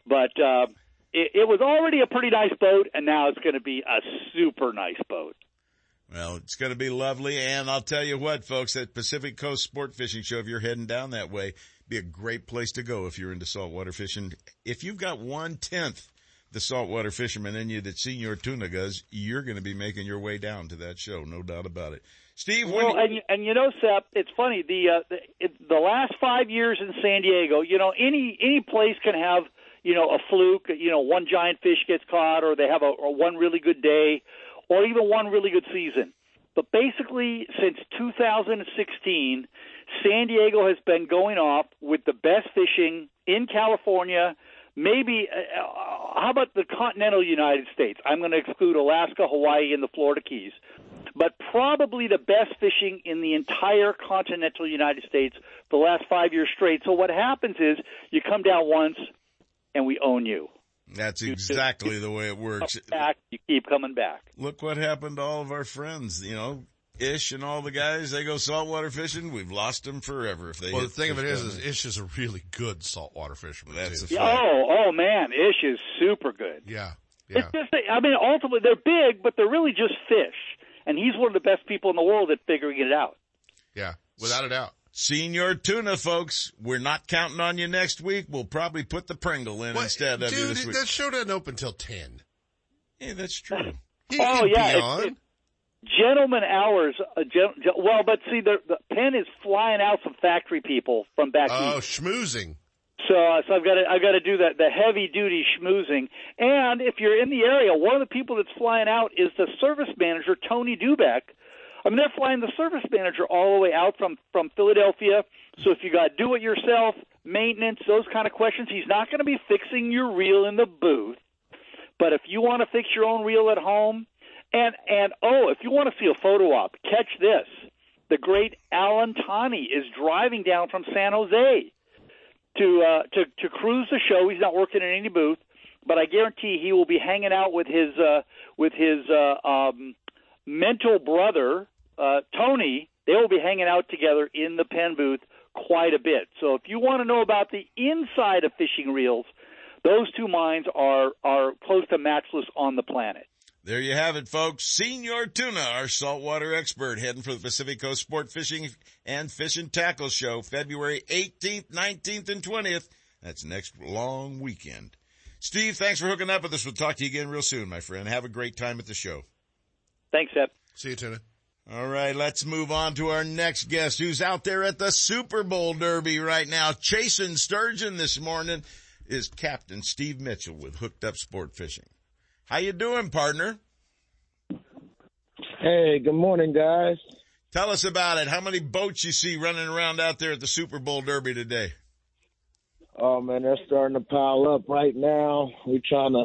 but uh, it, it was already a pretty nice boat, and now it's going to be a super nice boat. Well, it's going to be lovely. And I'll tell you what, folks, that Pacific Coast Sport Fishing Show, if you're heading down that way, be a great place to go if you're into saltwater fishing. If you've got one tenth the saltwater fisherman in you that Senor Tuna does, you're going to be making your way down to that show. No doubt about it. Steve, Well, and and you know, Sep, it's funny. The uh, the, it, the last five years in San Diego, you know, any any place can have you know a fluke. You know, one giant fish gets caught, or they have a, a one really good day, or even one really good season. But basically, since 2016, San Diego has been going off with the best fishing in California. Maybe, uh, how about the continental United States? I'm going to exclude Alaska, Hawaii, and the Florida Keys but probably the best fishing in the entire continental United States for the last five years straight. So what happens is you come down once and we own you. That's exactly the way it works. Back, you keep coming back. Look what happened to all of our friends, you know, Ish and all the guys, they go saltwater fishing. We've lost them forever if they Well, the thing of it fish is, down is there. Ish is a really good saltwater fisherman. That's too. a fact. Oh, oh man, Ish is super good. Yeah, It's just, I mean, ultimately they're big, but they're really just fish. And he's one of the best people in the world at figuring it out. yeah, without a doubt. Senior tuna, folks. We're not counting on you next week. We'll probably put the Pringle in What? instead of you Dude, this week. that show doesn't open till ten. Yeah, that's true. He oh can yeah, be it's- on. it's gentleman hours. Uh, gen, well, but see, the, the Penn is flying out some factory people from back Oh, east. schmoozing. So, uh, so I've got to, I've got to do that, the heavy duty schmoozing. And if you're in the area, one of the people that's flying out is the service manager, Tony Dubeck. I mean, they're flying the service manager all the way out from, from Philadelphia. So if you got do it yourself, maintenance, those kind of questions, he's not going to be fixing your reel in the booth. But if you want to fix your own reel at home, and, and oh, if you want to see a photo op, catch this. The great Alan Tani is driving down from San Jose to uh, to to cruise the show. He's not working in any booth but I guarantee he will be hanging out with his uh, with his uh, um, mental brother uh, Tony. They will be hanging out together in the Penn booth quite a bit. So if you want to know about the inside of fishing reels, those two minds are are close to matchless on the planet. There you have it, folks. Senor Tuna, our saltwater expert, heading for the Pacific Coast Sport Fishing and Fish and Tackle Show, February 18th, 19th, and 20th. That's next long weekend. Steve, thanks for hooking up with us. We'll talk to you again real soon, my friend. Have a great time at the show. Thanks, Seth. See you, Tuna. All right, let's move on to our next guest who's out there at the Super Bowl Derby right now. Chasing sturgeon this morning is Captain Steve Mitchell with Hooked Up Sport Fishing. How you doing, partner? Hey, good morning, guys. Tell us about it. How many boats you see running around out there at the Super Bowl Derby today? Oh man, they're starting to pile up right now. We're trying to.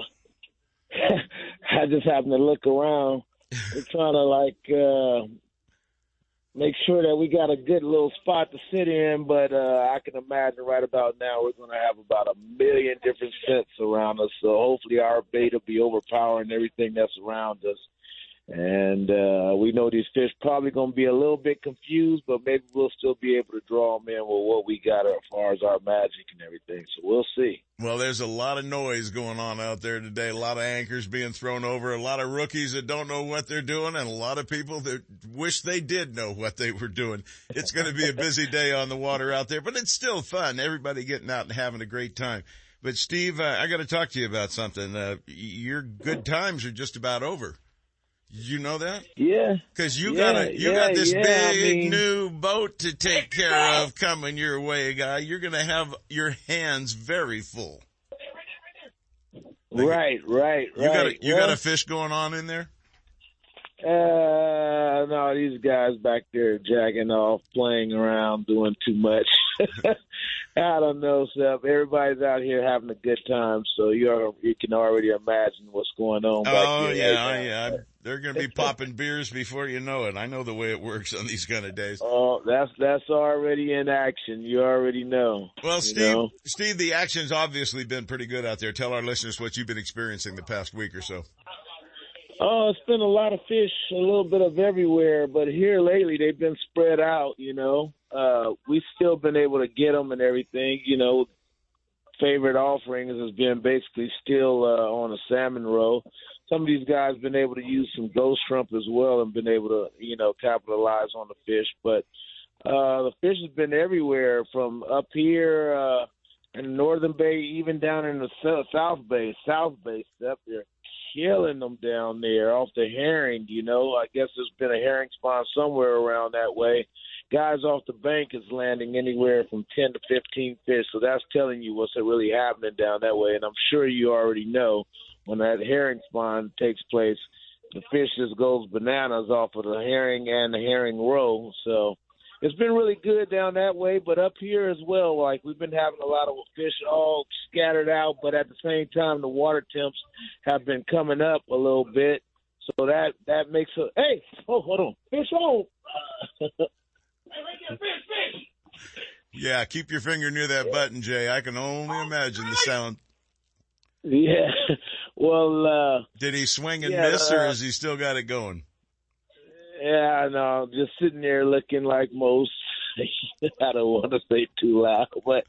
I just happen to look around. We're trying to like uh make sure that we got a good little spot to sit in, but uh I can imagine right about now we're going to have about a million different sets around us. So hopefully our bait will be overpowering everything that's around us. And uh, we know these fish probably going to be a little bit confused, but maybe we'll still be able to draw them in with what we got as far as our magic and everything. So we'll see. Well, there's a lot of noise going on out there today. A lot of anchors being thrown over, a lot of rookies that don't know what they're doing, and a lot of people that wish they did know what they were doing. It's going to be a busy day on the water out there, but it's still fun. Everybody getting out and having a great time. But Steve, uh, I got to talk to you about something. Uh, your good times are just about over. You know that? Yeah. Cause you yeah, got a, you yeah, got this yeah, big I mean, new boat to take care of coming your way, guy. You're going to have your hands very full. Right, right, You got a, you Well, got a fish going on in there? Uh, no, these guys back there jacking off, playing around, doing too much. I don't know, Seth. Everybody's out here having a good time, so you you can already imagine what's going on. Oh yeah, right yeah. They're going to be popping beers before you know it. I know the way it works on these kind of days. Oh, that's that's already in action. You already know. Well, Steve, know? Steve, the action's obviously been pretty good out there. Tell our listeners what you've been experiencing the past week or so. Oh, it's been a lot of fish, a little bit of everywhere, but here lately they've been spread out. You know, uh, we've still been able to get them and everything. You know, favorite offerings has been basically still uh, on a salmon roll. Some of these guys been able to use some ghost shrimp as well and been able to, you know, capitalize on the fish. But uh, the fish has been everywhere from up here uh, in the northern bay, even down in the sou- south bay, south bay, up there killing them down there off the herring. You know, I guess there's been a herring spawn somewhere around that way. Guys off the bank is landing anywhere from 10 to 15 fish. So that's telling you what's really happening down that way. And I'm sure you already know when that herring spawn takes place, the fish just goes bananas off of the herring and the herring roe. So it's been really good down that way, but up here as well, like we've been having a lot of fish all scattered out, but at the same time the water temps have been coming up a little bit. So that that makes a hey, oh hold on. Fish on hey, fish, fish. Yeah, keep your finger near that button, Jay. I can only imagine the sound. Yeah. Well uh Did he swing and Yeah, miss, or uh, has he still got it going? Yeah, I know. Just sitting there looking like most. I don't want to say too loud, but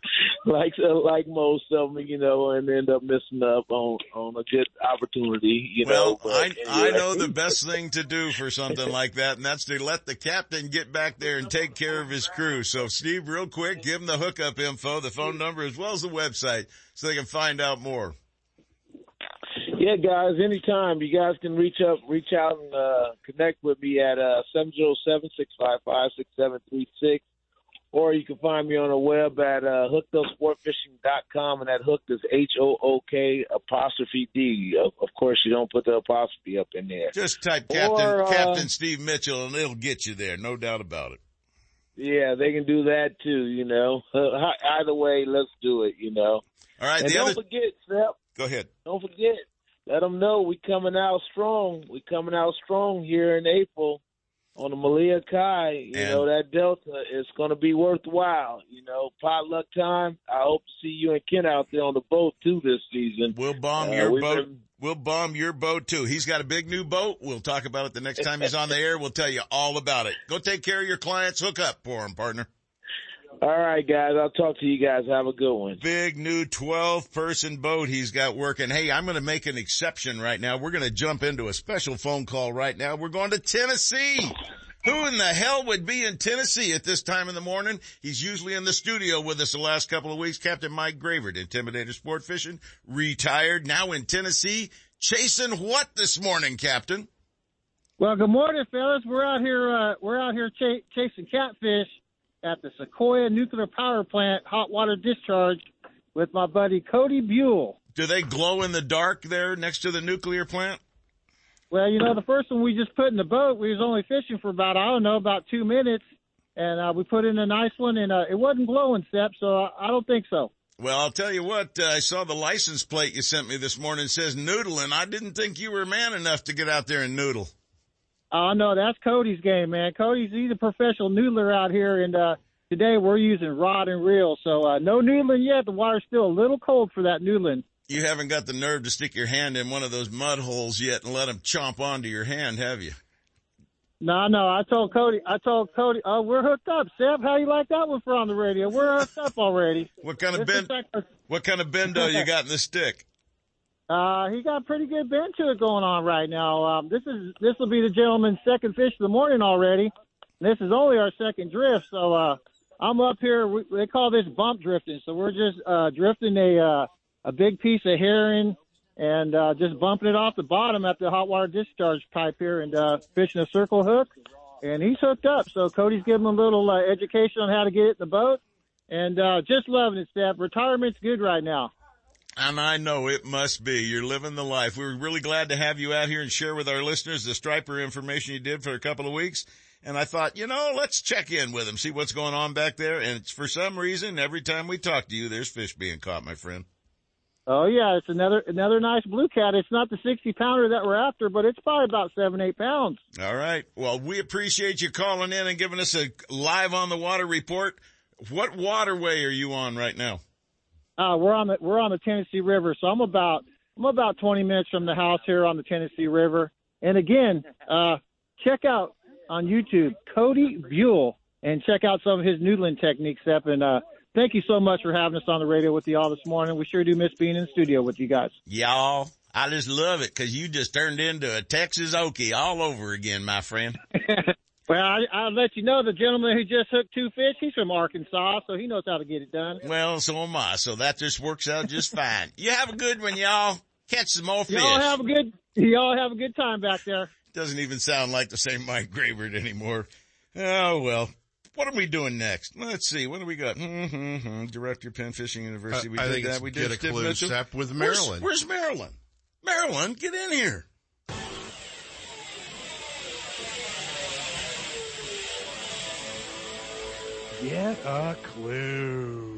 like like most of them, you know, and end up missing up on on a good opportunity, you know. Well, I but I anyway. know the best thing to do for something like that, and that's to let the captain get back there and take care of his crew. So, Steve, real quick, give him the hookup info, the phone number, as well as the website, so they can find out more. Yeah, guys, anytime you guys can reach up, reach out and uh, connect with me at uh seven zero seven six five five six seven three six, or you can find me on the web at uh, hookedupsportfishing.com, and that hook is H O O K apostrophe D. Of, of course, you don't put the apostrophe up in there. Just type Captain Or, uh, Captain Steve Mitchell, and it'll get you there, no doubt about it. Yeah, they can do that too. You know, either way, let's do it. You know. All right, and don't other- forget, Sep. Go ahead. Don't forget. Let them know we coming out strong. We coming out strong here in April on the Malia Kai, you And- know that Delta is going to be worthwhile. You know, potluck time. I hope to see you and Ken out there on the boat too this season. We'll bomb Uh, your boat. been- We'll bomb your boat too. He's got a big new boat. We'll talk about it the next time he's on the air. We'll tell you all about it. Go take care of your clients. Hook up for him, partner. All right, guys. I'll talk to you guys. Have a good one. Big new 12 person boat he's got working. Hey, I'm going to make an exception right now. We're going to jump into a special phone call right now. We're going to Tennessee. Who in the hell would be in Tennessee at this time in the morning? He's usually in the studio with us the last couple of weeks. Captain Mike Gravert, Intimidator Sport Fishing, retired, now in Tennessee. Chasing what this morning, Captain? Well, good morning, fellas. We're out here. Uh, we're out here ch- chasing catfish at the Sequoyah Nuclear Power Plant hot water discharge with my buddy Cody Buell. Do they glow in the dark there next to the nuclear plant? Well, you know, the first one we just put in the boat, we was only fishing for about I don't know about two minutes, and uh, we put in a nice one, and uh, it wasn't glowing, Sep. So I, I don't think so. Well, I'll tell you what, uh, I saw the license plate you sent me this morning says noodle and I didn't think you were man enough to get out there and noodle. Oh no, that's Cody's game, man. Cody's he's a professional noodler out here, and uh, today we're using rod and reel. So uh, no noodling yet. The water's still a little cold for that noodling. You haven't got the nerve to stick your hand in one of those mud holes yet and let them chomp onto your hand, have you? No, no. I told Cody. I told Cody. Oh, we're hooked up, Seb. How you like that one for on the radio? We're hooked up already. What kind of This bend, like what kind of bendo you got in the stick? Uh, he got pretty good bend to it going on right now. Um, this is this will be the gentleman's second fish of the morning already. This is only our second drift, so uh, I'm up here. We, they call this bump drifting. So we're just uh, drifting a uh, a big piece of herring and uh, just bumping it off the bottom at the hot water discharge pipe here and uh, fishing a circle hook. And he's hooked up. So Cody's giving him a little uh, education on how to get it in the boat, and uh, just loving it, Steph. Retirement's good right now. And I know it must be. You're living the life. We were really glad to have you out here and share with our listeners the striper information you did for a couple of weeks. And I thought, you know, let's check in with them, see what's going on back there. And it's for some reason, every time we talk to you, there's fish being caught, my friend. Oh yeah, it's another another nice blue cat. It's not the sixty pounder that we're after, but it's probably about seven eight pounds. All right. Well, we appreciate you calling in and giving us a live on the water report. What waterway are you on right now? Uh, we're on the we're on the Tennessee River, so I'm about I'm about twenty minutes from the house here on the Tennessee River. And again, uh, check out on YouTube Cody Buell and check out some of his noodling techniques, Step. And uh, thank you so much for having us on the radio with you all this morning. We sure do miss being in the studio with you guys. Y'all, I just love it because you just turned into a Texas Okie all over again, my friend. Well, I, I'll let you know the gentleman who just hooked two fish. He's from Arkansas, so he knows how to get it done. Well, so am I. So that just works out just fine. You have a good one, y'all. Catch some more fish. Y'all have a good y'all have a good time back there. Doesn't even sound like the same Mike Gravert anymore. Oh well. What are we doing next? Let's see. What do we got? Mm-hmm. Director, Penn Fishing University. Uh, We I did think that. it's we get did a Steve clue, Mitchell. Sep, with Where's- Marilyn. Where's Marilyn? Marilyn, get in here. Get a clue.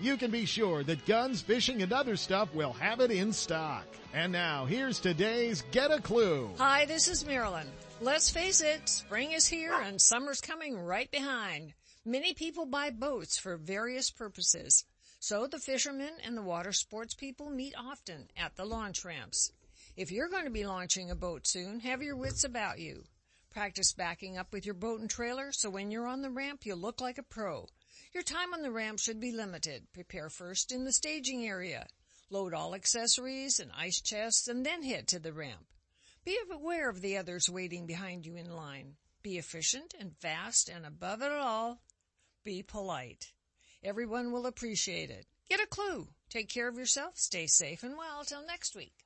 you can be sure that Guns, Fishing, and Other Stuff will have it in stock. And now, here's today's Get a Clue. Hi, this is Marilyn. Let's face it, spring is here and summer's coming right behind. Many people buy boats for various purposes. So the fishermen and the water sports people meet often at the launch ramps. If you're going to be launching a boat soon, have your wits about you. Practice backing up with your boat and trailer so when you're on the ramp, you'll look like a pro. Your time on the ramp should be limited. Prepare first in the staging area. Load all accessories and ice chests and then head to the ramp. Be aware of the others waiting behind you in line. Be efficient and fast and above it all, be polite. Everyone will appreciate it. Get a clue. Take care of yourself, stay safe and well till next week.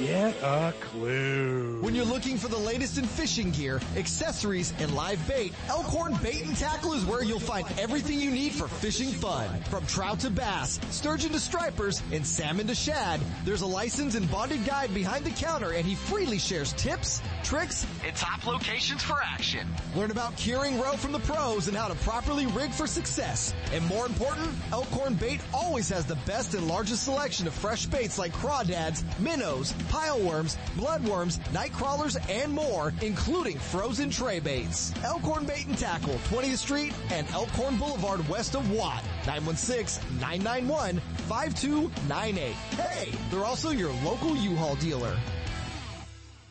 Get a clue. When you're looking for the latest in fishing gear, accessories, and live bait, Elkhorn Bait and Tackle is where you'll find everything you need for fishing fun. From trout to bass, sturgeon to stripers, and salmon to shad, there's a licensed and bonded guide behind the counter and he freely shares tips, tricks, and top locations for action. Learn about curing roe from the pros and how to properly rig for success. And more important, Elkhorn Bait always has the best and largest selection of fresh baits like crawdads, minnows, pileworms, bloodworms, night crawlers, and more, including frozen tray baits. Elkhorn Bait and Tackle, 20th Street and Elkhorn Boulevard west of Watt. 916-991-5298. Hey, they're also your local U-Haul dealer.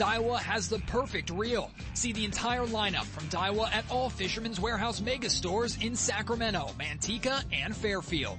Daiwa has the perfect reel. See the entire lineup from Daiwa at all Fisherman's Warehouse mega stores in Sacramento, Manteca, and Fairfield.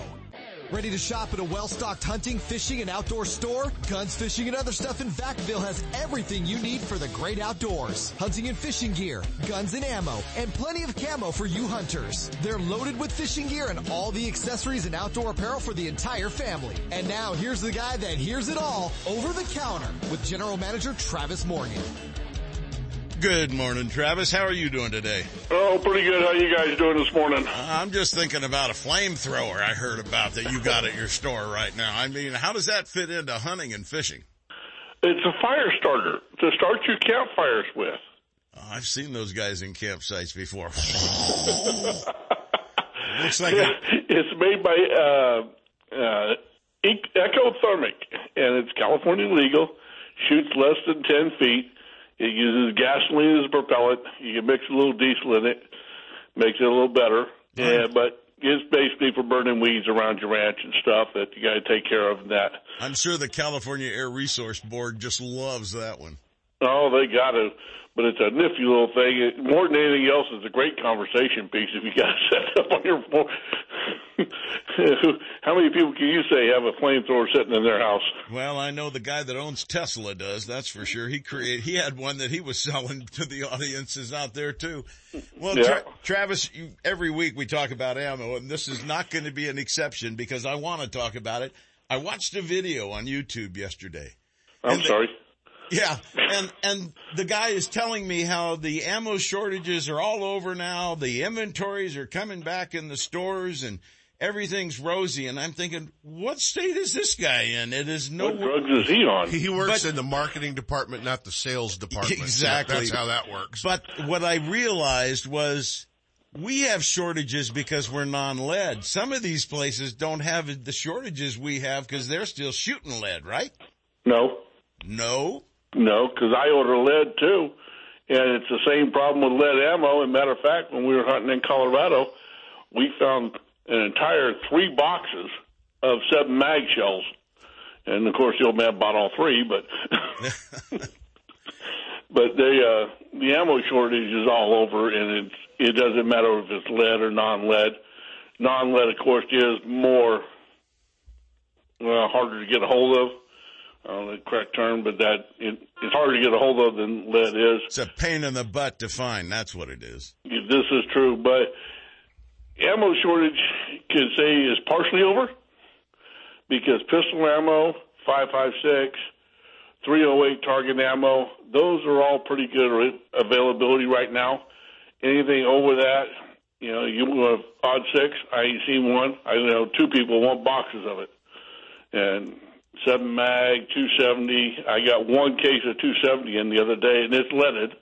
Ready to shop at a well-stocked hunting, fishing, and outdoor store? Guns, Fishing, and Other Stuff in Vacaville has everything you need for the great outdoors. Hunting and fishing gear, guns and ammo, and plenty of camo for you hunters. They're loaded with fishing gear and all the accessories and outdoor apparel for the entire family. And now here's the guy that hears it all over the counter with General Manager Travis Morgan. Good morning, Travis. How are you doing today? Oh, pretty good. How you guys doing this morning? I'm just thinking about a flamethrower I heard about that you got at your store right now. I mean, how does that fit into hunting and fishing? It's a fire starter to start your campfires with. Oh, I've seen those guys in campsites before. Looks like yeah, it's made by uh, uh, Exothermic, and it's California legal. Shoots less than ten feet. It uses gasoline as a propellant. You can mix a little diesel in it, makes it a little better. Yeah, but it's basically for burning weeds around your ranch and stuff that you got to take care of. And that I'm sure the California Air Resource Board just loves that one. Oh, they got to. But it's a nifty little thing. It, more than anything else, it's a great conversation piece if you got it set up on your phone. How many people can you say have a flamethrower sitting in their house? Well, I know the guy that owns Tesla does. That's for sure. He created. He had one that he was selling to the audiences out there too. Well, Yeah. Tra- Travis, you, every week we talk about ammo, and this is not going to be an exception because I want to talk about it. I watched a video on YouTube yesterday. I'm And sorry. Yeah, and and the guy is telling me how the ammo shortages are all over now. The inventories are coming back in the stores, and everything's rosy. And I'm thinking, what state is this guy in? It is no. What drugs is he on? He works But- in the marketing department, not the sales department. Exactly. That's how that works. But what I realized was we have shortages because we're non-lead. Some of these places don't have the shortages we have because they're still shooting lead, right? No, No. No, because I order lead too, and it's the same problem with lead ammo. And matter of fact, when we were hunting in Colorado, we found an entire three boxes of seven mag shells and of course the old man bought all three, but but they uh, the ammo shortage is all over, and it's it doesn't matter if it's lead or non-lead. Non-lead, of course, is more well, harder to get a hold of. I don't know the correct term, but that it, it's harder to get a hold of than lead is. It's a pain in the butt to find. That's what it is. This is true, but ammo shortage can say is partially over because pistol ammo, 556, 308 target ammo, those are all pretty good availability right now. Anything over that, you know, you have aught six. I ain't seen one. I know two people want boxes of it, and seven mag, 270. I got one case of 270 in the other day, and it's leaded.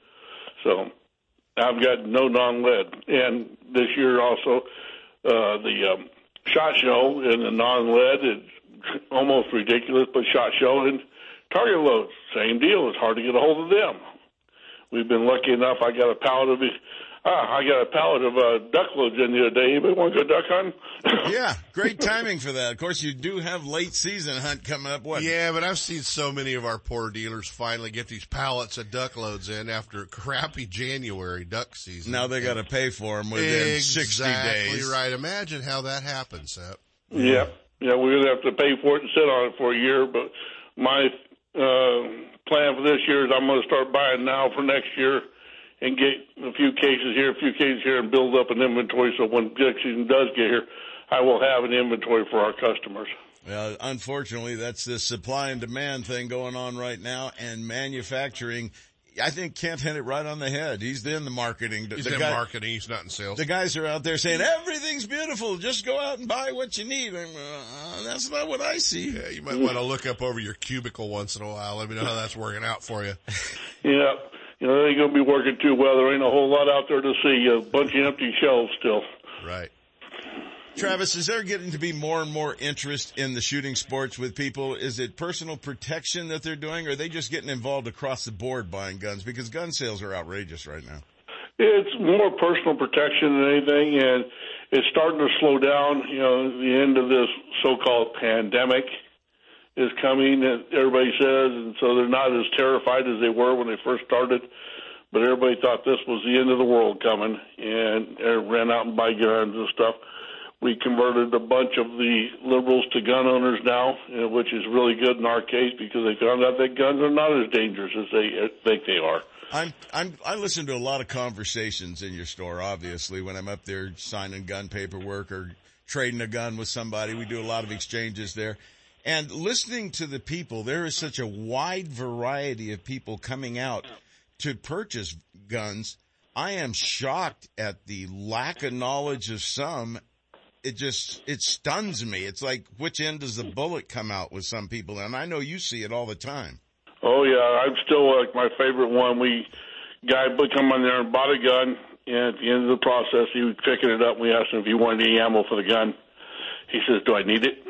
So I've got no non-lead. And this year also, uh, the um, shotshell and the non-lead is almost ridiculous, but shotshell and target loads, same deal. It's hard to get a hold of them. We've been lucky enough. I got a pallet of Ah, I got a pallet of uh, duck loads in the other day. Anybody want to go duck hunting? yeah, great timing for that. Of course, you do have late season hunt coming up. What? Yeah, but I've seen so many of our poor dealers finally get these pallets of duck loads in after crappy January duck season. Now they got to pay for them within exactly 60 days. Exactly right. Imagine how that happens, Seth. Yeah, yeah, we're gonna have to pay for it and sit on it for a year. But my uh, plan for this year is I'm going to start buying now for next year and get a few cases here, a few cases here, and build up an inventory. So when duck season does get here, I will have an inventory for our customers. Well, unfortunately, that's the supply and demand thing going on right now, and manufacturing. I think Kent hit it right on the head. He's in the marketing. He's the in guy- marketing. He's not in sales. The guys are out there saying everything's beautiful. Just go out and buy what you need. And, uh, that's not what I see. Yeah, you might want to look up over your cubicle once in a while. Let me know how that's working out for you. Yeah, you know they ain't gonna be working too well. There ain't a whole lot out there to see. A bunch of empty shelves still. Right. Travis, is there getting to be more and more interest in the shooting sports with people? Is it personal protection that they're doing, or are they just getting involved across the board buying guns? Because gun sales are outrageous right now. It's more personal protection than anything, and it's starting to slow down. You know, the end of this so-called pandemic is coming, everybody says, and so they're not as terrified as they were when they first started. But everybody thought this was the end of the world coming, and ran out and buy guns and stuff. We converted a bunch of the liberals to gun owners now, uh, which is really good in our case because they found out that guns are not as dangerous as they uh, think they are. I'm, I'm, I listen to a lot of conversations in your store, obviously, when I'm up there signing gun paperwork or trading a gun with somebody. We do a lot of exchanges there. And listening to the people, there is such a wide variety of people coming out to purchase guns. I am shocked at the lack of knowledge of some. It just, it stuns me. It's like, which end does the bullet come out with some people? And I know you see it all the time. Oh yeah, I'm still like my favorite one. We guy would come on there and bought a gun, and at the end of the process, he was picking it up. and We asked him if he wanted any ammo for the gun. He says, "Do I need it?"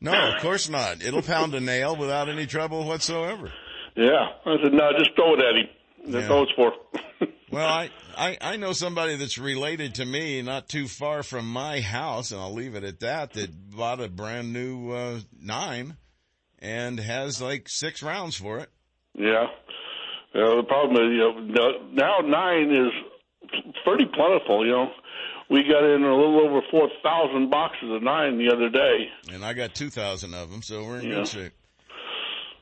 No, of course not. It'll pound a nail without any trouble whatsoever. Yeah, I said, "No, just throw it at him. That's Yeah. all it's for." Well, I, I, I know somebody that's related to me not too far from my house, and I'll leave it at that, that bought a brand new, uh, nine and has like six rounds for it. Yeah. Uh, the problem is, you know, now nine is pretty plentiful. You know, we got in a little over four thousand boxes of nine the other day. And I got 2,000 of them, so we're in Yeah. good shape.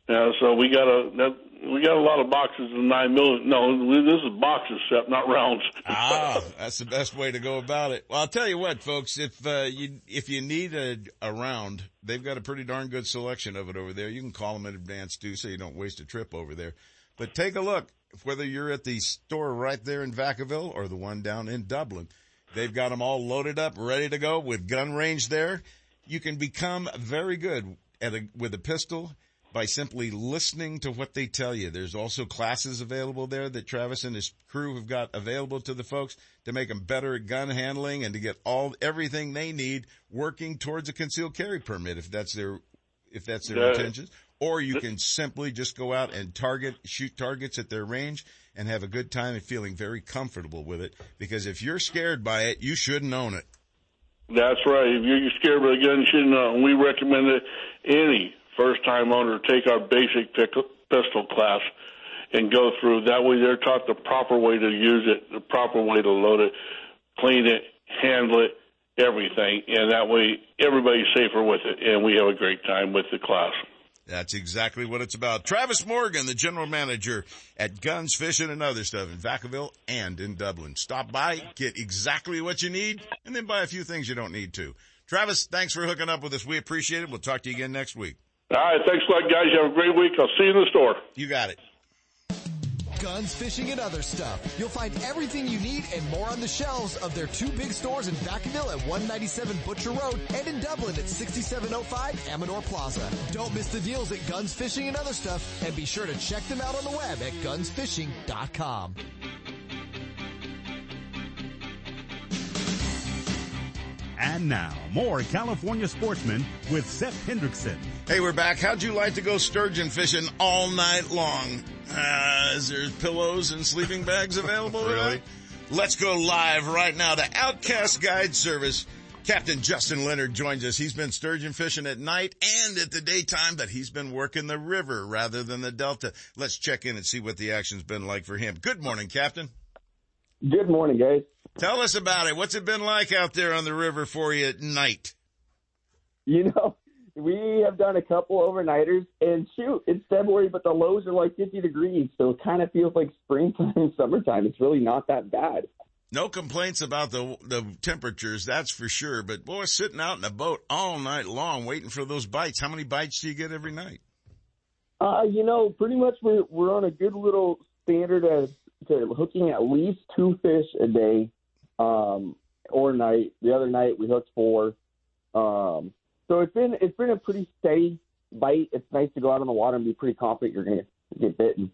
Yeah, so we got a that, we got a lot of boxes of nine million. No, this is boxes, set, not rounds. Ah, that's the best way to go about it. Well, I'll tell you what, folks, if, uh, you, if you need a, a round, they've got a pretty darn good selection of it over there. You can call them in advance too, so you don't waste a trip over there. But take a look, whether you're at the store right there in Vacaville or the one down in Dublin. They've got them all loaded up, ready to go with gun range there. You can become very good at a, with a pistol by simply listening to what they tell you. There's also classes available there that Travis and his crew have got available to the folks to make them better at gun handling and to get all, everything they need working towards a concealed carry permit if that's their, if that's their intentions. Or you can simply just go out and target, shoot targets at their range and have a good time and feeling very comfortable with it. Because if you're scared by it, you shouldn't own it. That's right. If you're scared by a gun, you should know. We recommend that any first-time owner take our basic pistol class and go through. That way, they're taught the proper way to use it, the proper way to load it, clean it, handle it, everything, and that way everybody's safer with it, and we have a great time with the class. That's exactly what it's about. Travis Morgan, the general manager at Guns, Fishing, and Other Stuff in Vacaville and in Dublin. Stop by, get exactly what you need, and then buy a few things you don't need to. Travis, thanks for hooking up with us. We appreciate it. We'll talk to you again next week. All right. Thanks a lot, guys. You have a great week. I'll see you in the store. You got it guns, fishing, and other stuff. You'll find everything you need and more on the shelves of their two big stores in Vacaville at 197 Butcher Road and in Dublin at 6705 Amador Plaza. Don't miss the deals at Guns, Fishing, and other stuff and be sure to check them out on the web at gunsfishing.com. And now, more California sportsmen with Seth Hendrickson. Hey, we're back. How'd you like to go sturgeon fishing all night long? Uh, is there pillows and sleeping bags available? really? Let's go live right now to Outcast Guide Service. Captain Justin Leonard joins us. He's been sturgeon fishing at night and at the daytime, but he's been working the river rather than the delta. Let's check in and see what the action's been like for him. Good morning, Captain. Good morning, guys. Tell us about it. What's it been like out there on the river for you at night? You know, we have done a couple overnighters, and shoot, it's February, but the lows are like 50 degrees, so it kind of feels like springtime, summertime. It's really not that bad. No complaints about the the temperatures, that's for sure. But boy, sitting out in a boat all night long, waiting for those bites. How many bites do you get every night? Uh, you know, pretty much we're we're on a good little standard as to hooking at least two fish a day, um, or night. The other night we hooked four. Um, so it's been it's been a pretty steady bite. It's nice to go out on the water and be pretty confident you're going to get bit and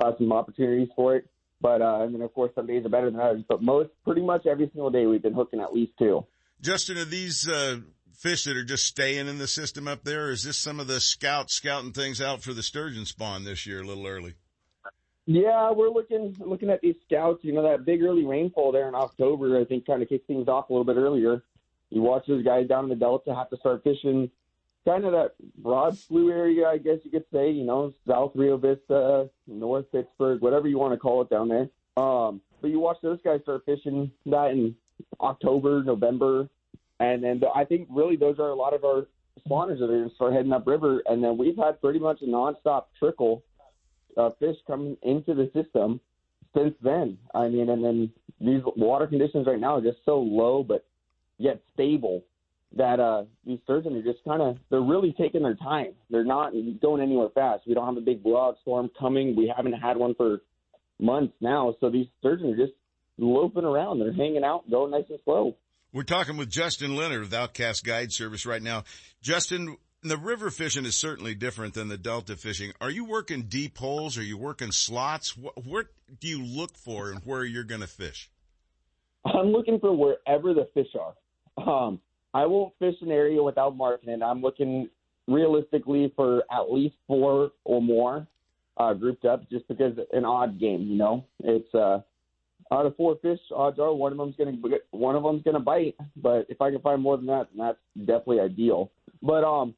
have some opportunities for it. But uh, and then of course some days are better than others. But most pretty much every single day we've been hooking at least two. Justin, are these uh, fish that are just staying in the system up there? Is this some of the scouts scouting things out for the sturgeon spawn this year a little early? Yeah, we're looking looking at these scouts. You know that big early rainfall there in October. I think kind of kicked things off a little bit earlier you watch those guys down in the Delta have to start fishing kind of that broad slough area, I guess you could say, you know, South Rio Vista, North Pittsburg, whatever you want to call it down there. Um, but you watch those guys start fishing that in October, November, and then I think really those are a lot of our spawners that are going to start heading upriver. And then we've had pretty much a nonstop trickle of fish coming into the system since then. I mean, and then these water conditions right now are just so low, but yet stable that uh, these sturgeon are just kind of they're really taking their time. They're not going anywhere fast. We don't have a big blowout storm coming. We haven't had one for months now, so these sturgeon are just loafing around. They're hanging out, going nice and slow. We're talking with Justin Leonard of Outcast Guide Service right now. Justin, the river fishing is certainly different than the delta fishing. Are you working deep holes? Are you working slots? What, what do you look for and where you're going to fish? I'm looking for wherever the fish are. Um, I won't fish an area without marking it. I'm looking realistically for at least four or more uh, grouped up, just because an odd game. You know, it's uh, out of four fish, odds are one of them's gonna one of them's gonna bite. But if I can find more than that, then that's definitely ideal. But um,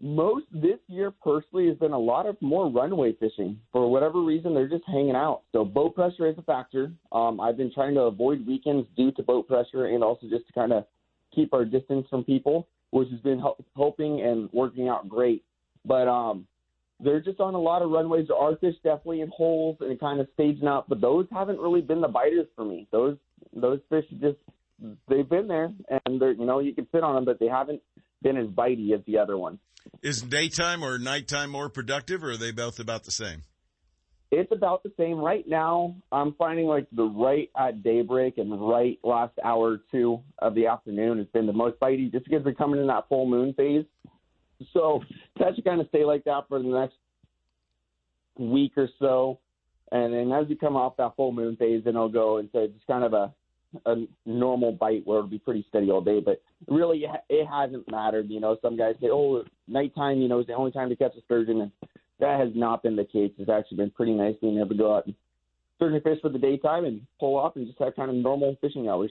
most this year personally has been a lot of more runway fishing. For whatever reason, they're just hanging out. So boat pressure is a factor. Um, I've been trying to avoid weekends due to boat pressure and also just to kind of keep our distance from people, which has been helping and working out great. But um, they're just on a lot of runways. There are fish definitely in holes and kind of staging up, but those haven't really been the biters for me. Those those fish just they've been there and they're you know you can sit on them, but they haven't been as bitey as the other ones. Is daytime or nighttime more productive, or are they both about the same? It's about the same right now. I'm finding like the right at daybreak and the right last hour or two of the afternoon has been the most bitey, just because we're coming in that full moon phase. So that should kind of stay like that for the next week or so, and then as we come off that full moon phase, then I'll go into just kind of a a normal bite where it'll be pretty steady all day. But really, it hasn't mattered. You know, some guys say, "Oh, nighttime, you know, is the only time to catch a sturgeon," and that has not been the case. It's actually been pretty nice being able to go out and sturgeon fish for the daytime and pull off and just have kind of normal fishing hours.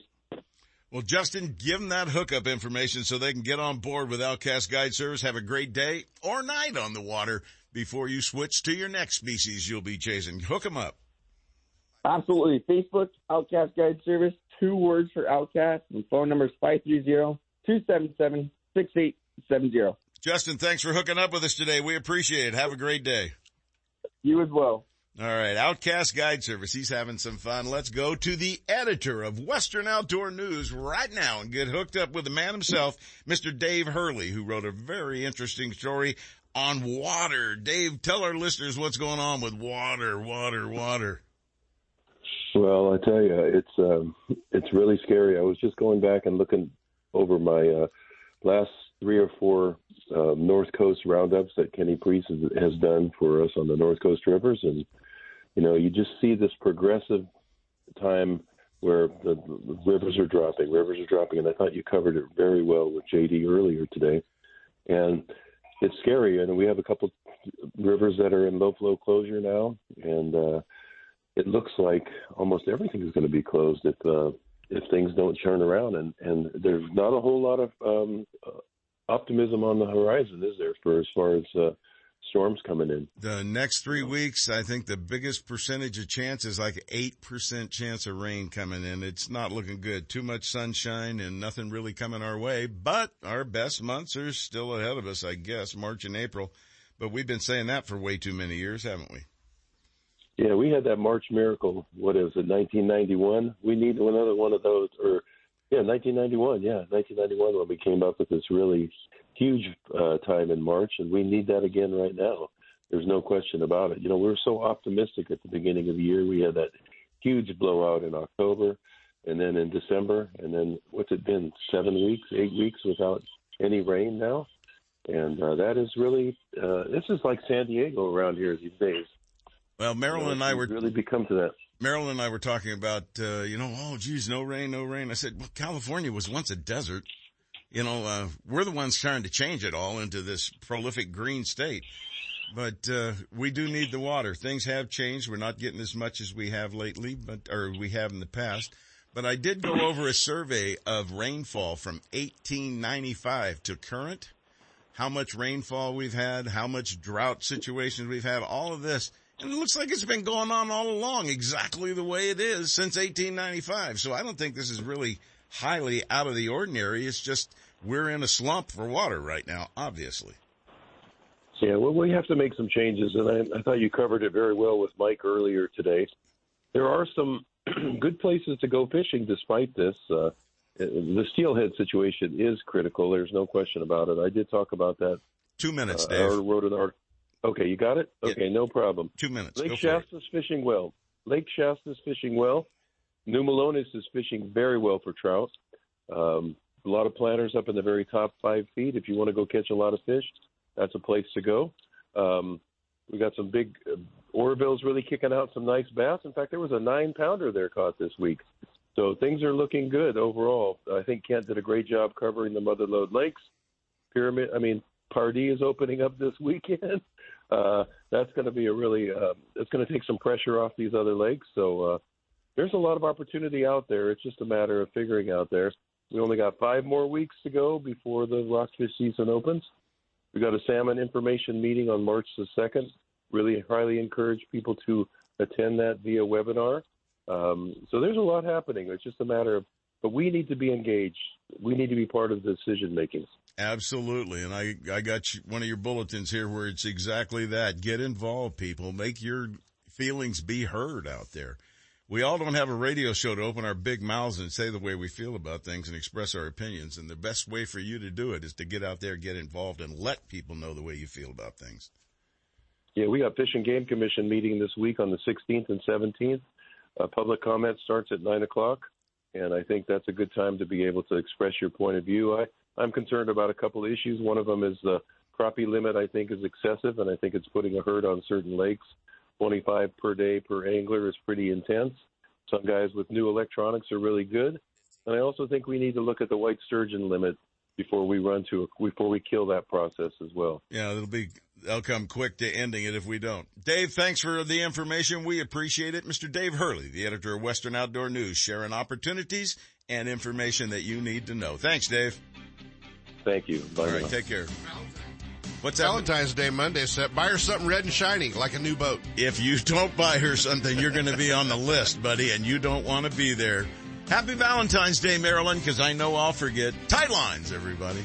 Well, Justin, give them that hookup information so they can get on board with Outcast Guide Service. Have a great day or night on the water before you switch to your next species you'll be chasing. Hook them up. Absolutely. Facebook, Outcast Guide Service, two words for Outcast, and phone number is 530-277-6870. Justin, thanks for hooking up with us today. We appreciate it. Have a great day. You as well. All right, Outcast Guide Service. He's having some fun. Let's go to the editor of Western Outdoor News right now and get hooked up with the man himself, Mr. Dave Hurley, who wrote a very interesting story on water. Dave, tell our listeners what's going on with water, water, water. Well, I tell you, it's um, it's really scary. I was just going back and looking over my uh, last three or four uh, North Coast roundups that Kenny Priest has, has done for us on the North Coast rivers, and you know, you just see this progressive time where the, the rivers are dropping, rivers are dropping, and I thought you covered it very well with JD earlier today, and it's scary. And we have a couple rivers that are in low flow closure now, and uh, it looks like almost everything is going to be closed if uh, if things don't turn around. And and there's not a whole lot of um, optimism on the horizon, is there, for as far as uh, storms coming in. The next three weeks, I think the biggest percentage of chance is like 8% chance of rain coming in. It's not looking good. Too much sunshine and nothing really coming our way, but our best months are still ahead of us, I guess, March and April. But we've been saying that for way too many years, haven't we? Yeah, we had that March miracle. What is it, 1991? We need another one of those, or yeah, 1991. Yeah, 1991 when we came up with this really huge uh, time in March, and we need that again right now. There's no question about it. You know, we were so optimistic at the beginning of the year. We had that huge blowout in October, and then in December, and then what's it been? Seven weeks, eight weeks without any rain now, and uh, that is really uh, this is like San Diego around here these days. Well, Marilyn and I were really become to that. Marilyn and I were talking about, uh, you know, oh, geez, no rain, no rain. I said, well, California was once a desert you know, uh, we're the ones trying to change it all into this prolific green state. But, uh, we do need the water. Things have changed. We're not getting as much as we have lately, but, or we have in the past. But I did go over a survey of rainfall from 1895 to current. How much rainfall we've had, how much drought situations we've had, all of this. And it looks like it's been going on all along exactly the way it is since 1895. So I don't think this is really highly out of the ordinary. It's just we're in a slump for water right now, obviously. Yeah, well, we have to make some changes, and I, I thought you covered it very well with Mike earlier today. There are some good places to go fishing despite this. Uh, the steelhead situation is critical. There's no question about it. I did talk about that. Two minutes, uh, Dave. I wrote an article. Okay, you got it? Okay, yeah. no problem. Two minutes. Lake Shasta's fishing well. Lake Shasta's fishing well. New Melones is fishing very well for trout. Um, a lot of planters up in the very top five feet. If you want to go catch a lot of fish, that's a place to go. Um, we got some big uh, Oroville's really kicking out some nice bass. In fact, there was a nine pounder there caught this week. So things are looking good overall. I think Kent did a great job covering the Mother Lode Lakes. Pyramid, I mean, Pardee is opening up this weekend. Uh, that's going to be a really, uh, it's going to take some pressure off these other lakes. So uh, there's a lot of opportunity out there. It's just a matter of figuring out there. We only got five more weeks to go before the rockfish season opens. We got a salmon information meeting on March the 2nd. Really highly encourage people to attend that via webinar. Um, so there's a lot happening. It's just a matter of, but we need to be engaged. We need to be part of the decision making. Absolutely. And I, I got one of your bulletins here where it's exactly that. Get involved, people. Make your feelings be heard out there we all don't have a radio show to open our big mouths and say the way we feel about things and express our opinions. And the best way for you to do it is to get out there, get involved, and let people know the way you feel about things. Yeah, we got Fish and Game Commission meeting this week on the 16th and 17th. Uh, public comment starts at 9 o'clock, and I think that's a good time to be able to express your point of view. I, I'm concerned about a couple of issues. One of them is the crappie limit, I think, is excessive, and I think it's putting a hurt on certain lakes. 25 per day per angler is pretty intense. Some guys with new electronics are really good. And I also think we need to look at the white sturgeon limit before we run to a, before we kill that process as well. Yeah, it'll be they'll come quick to ending it if we don't. Dave, thanks for the information. We appreciate it. Mr. Dave Hurley, the editor of Western Outdoor News, sharing opportunities and information that you need to know. Thanks, Dave. Thank you. Bye All now. take care. What's? Valentine's Day Monday set. Buy her something red and shiny, like a new boat. If you don't buy her something, you're going to be on the list, buddy, and you don't want to be there. Happy Valentine's Day, Marilyn, because I know I'll forget. Tight lines, everybody.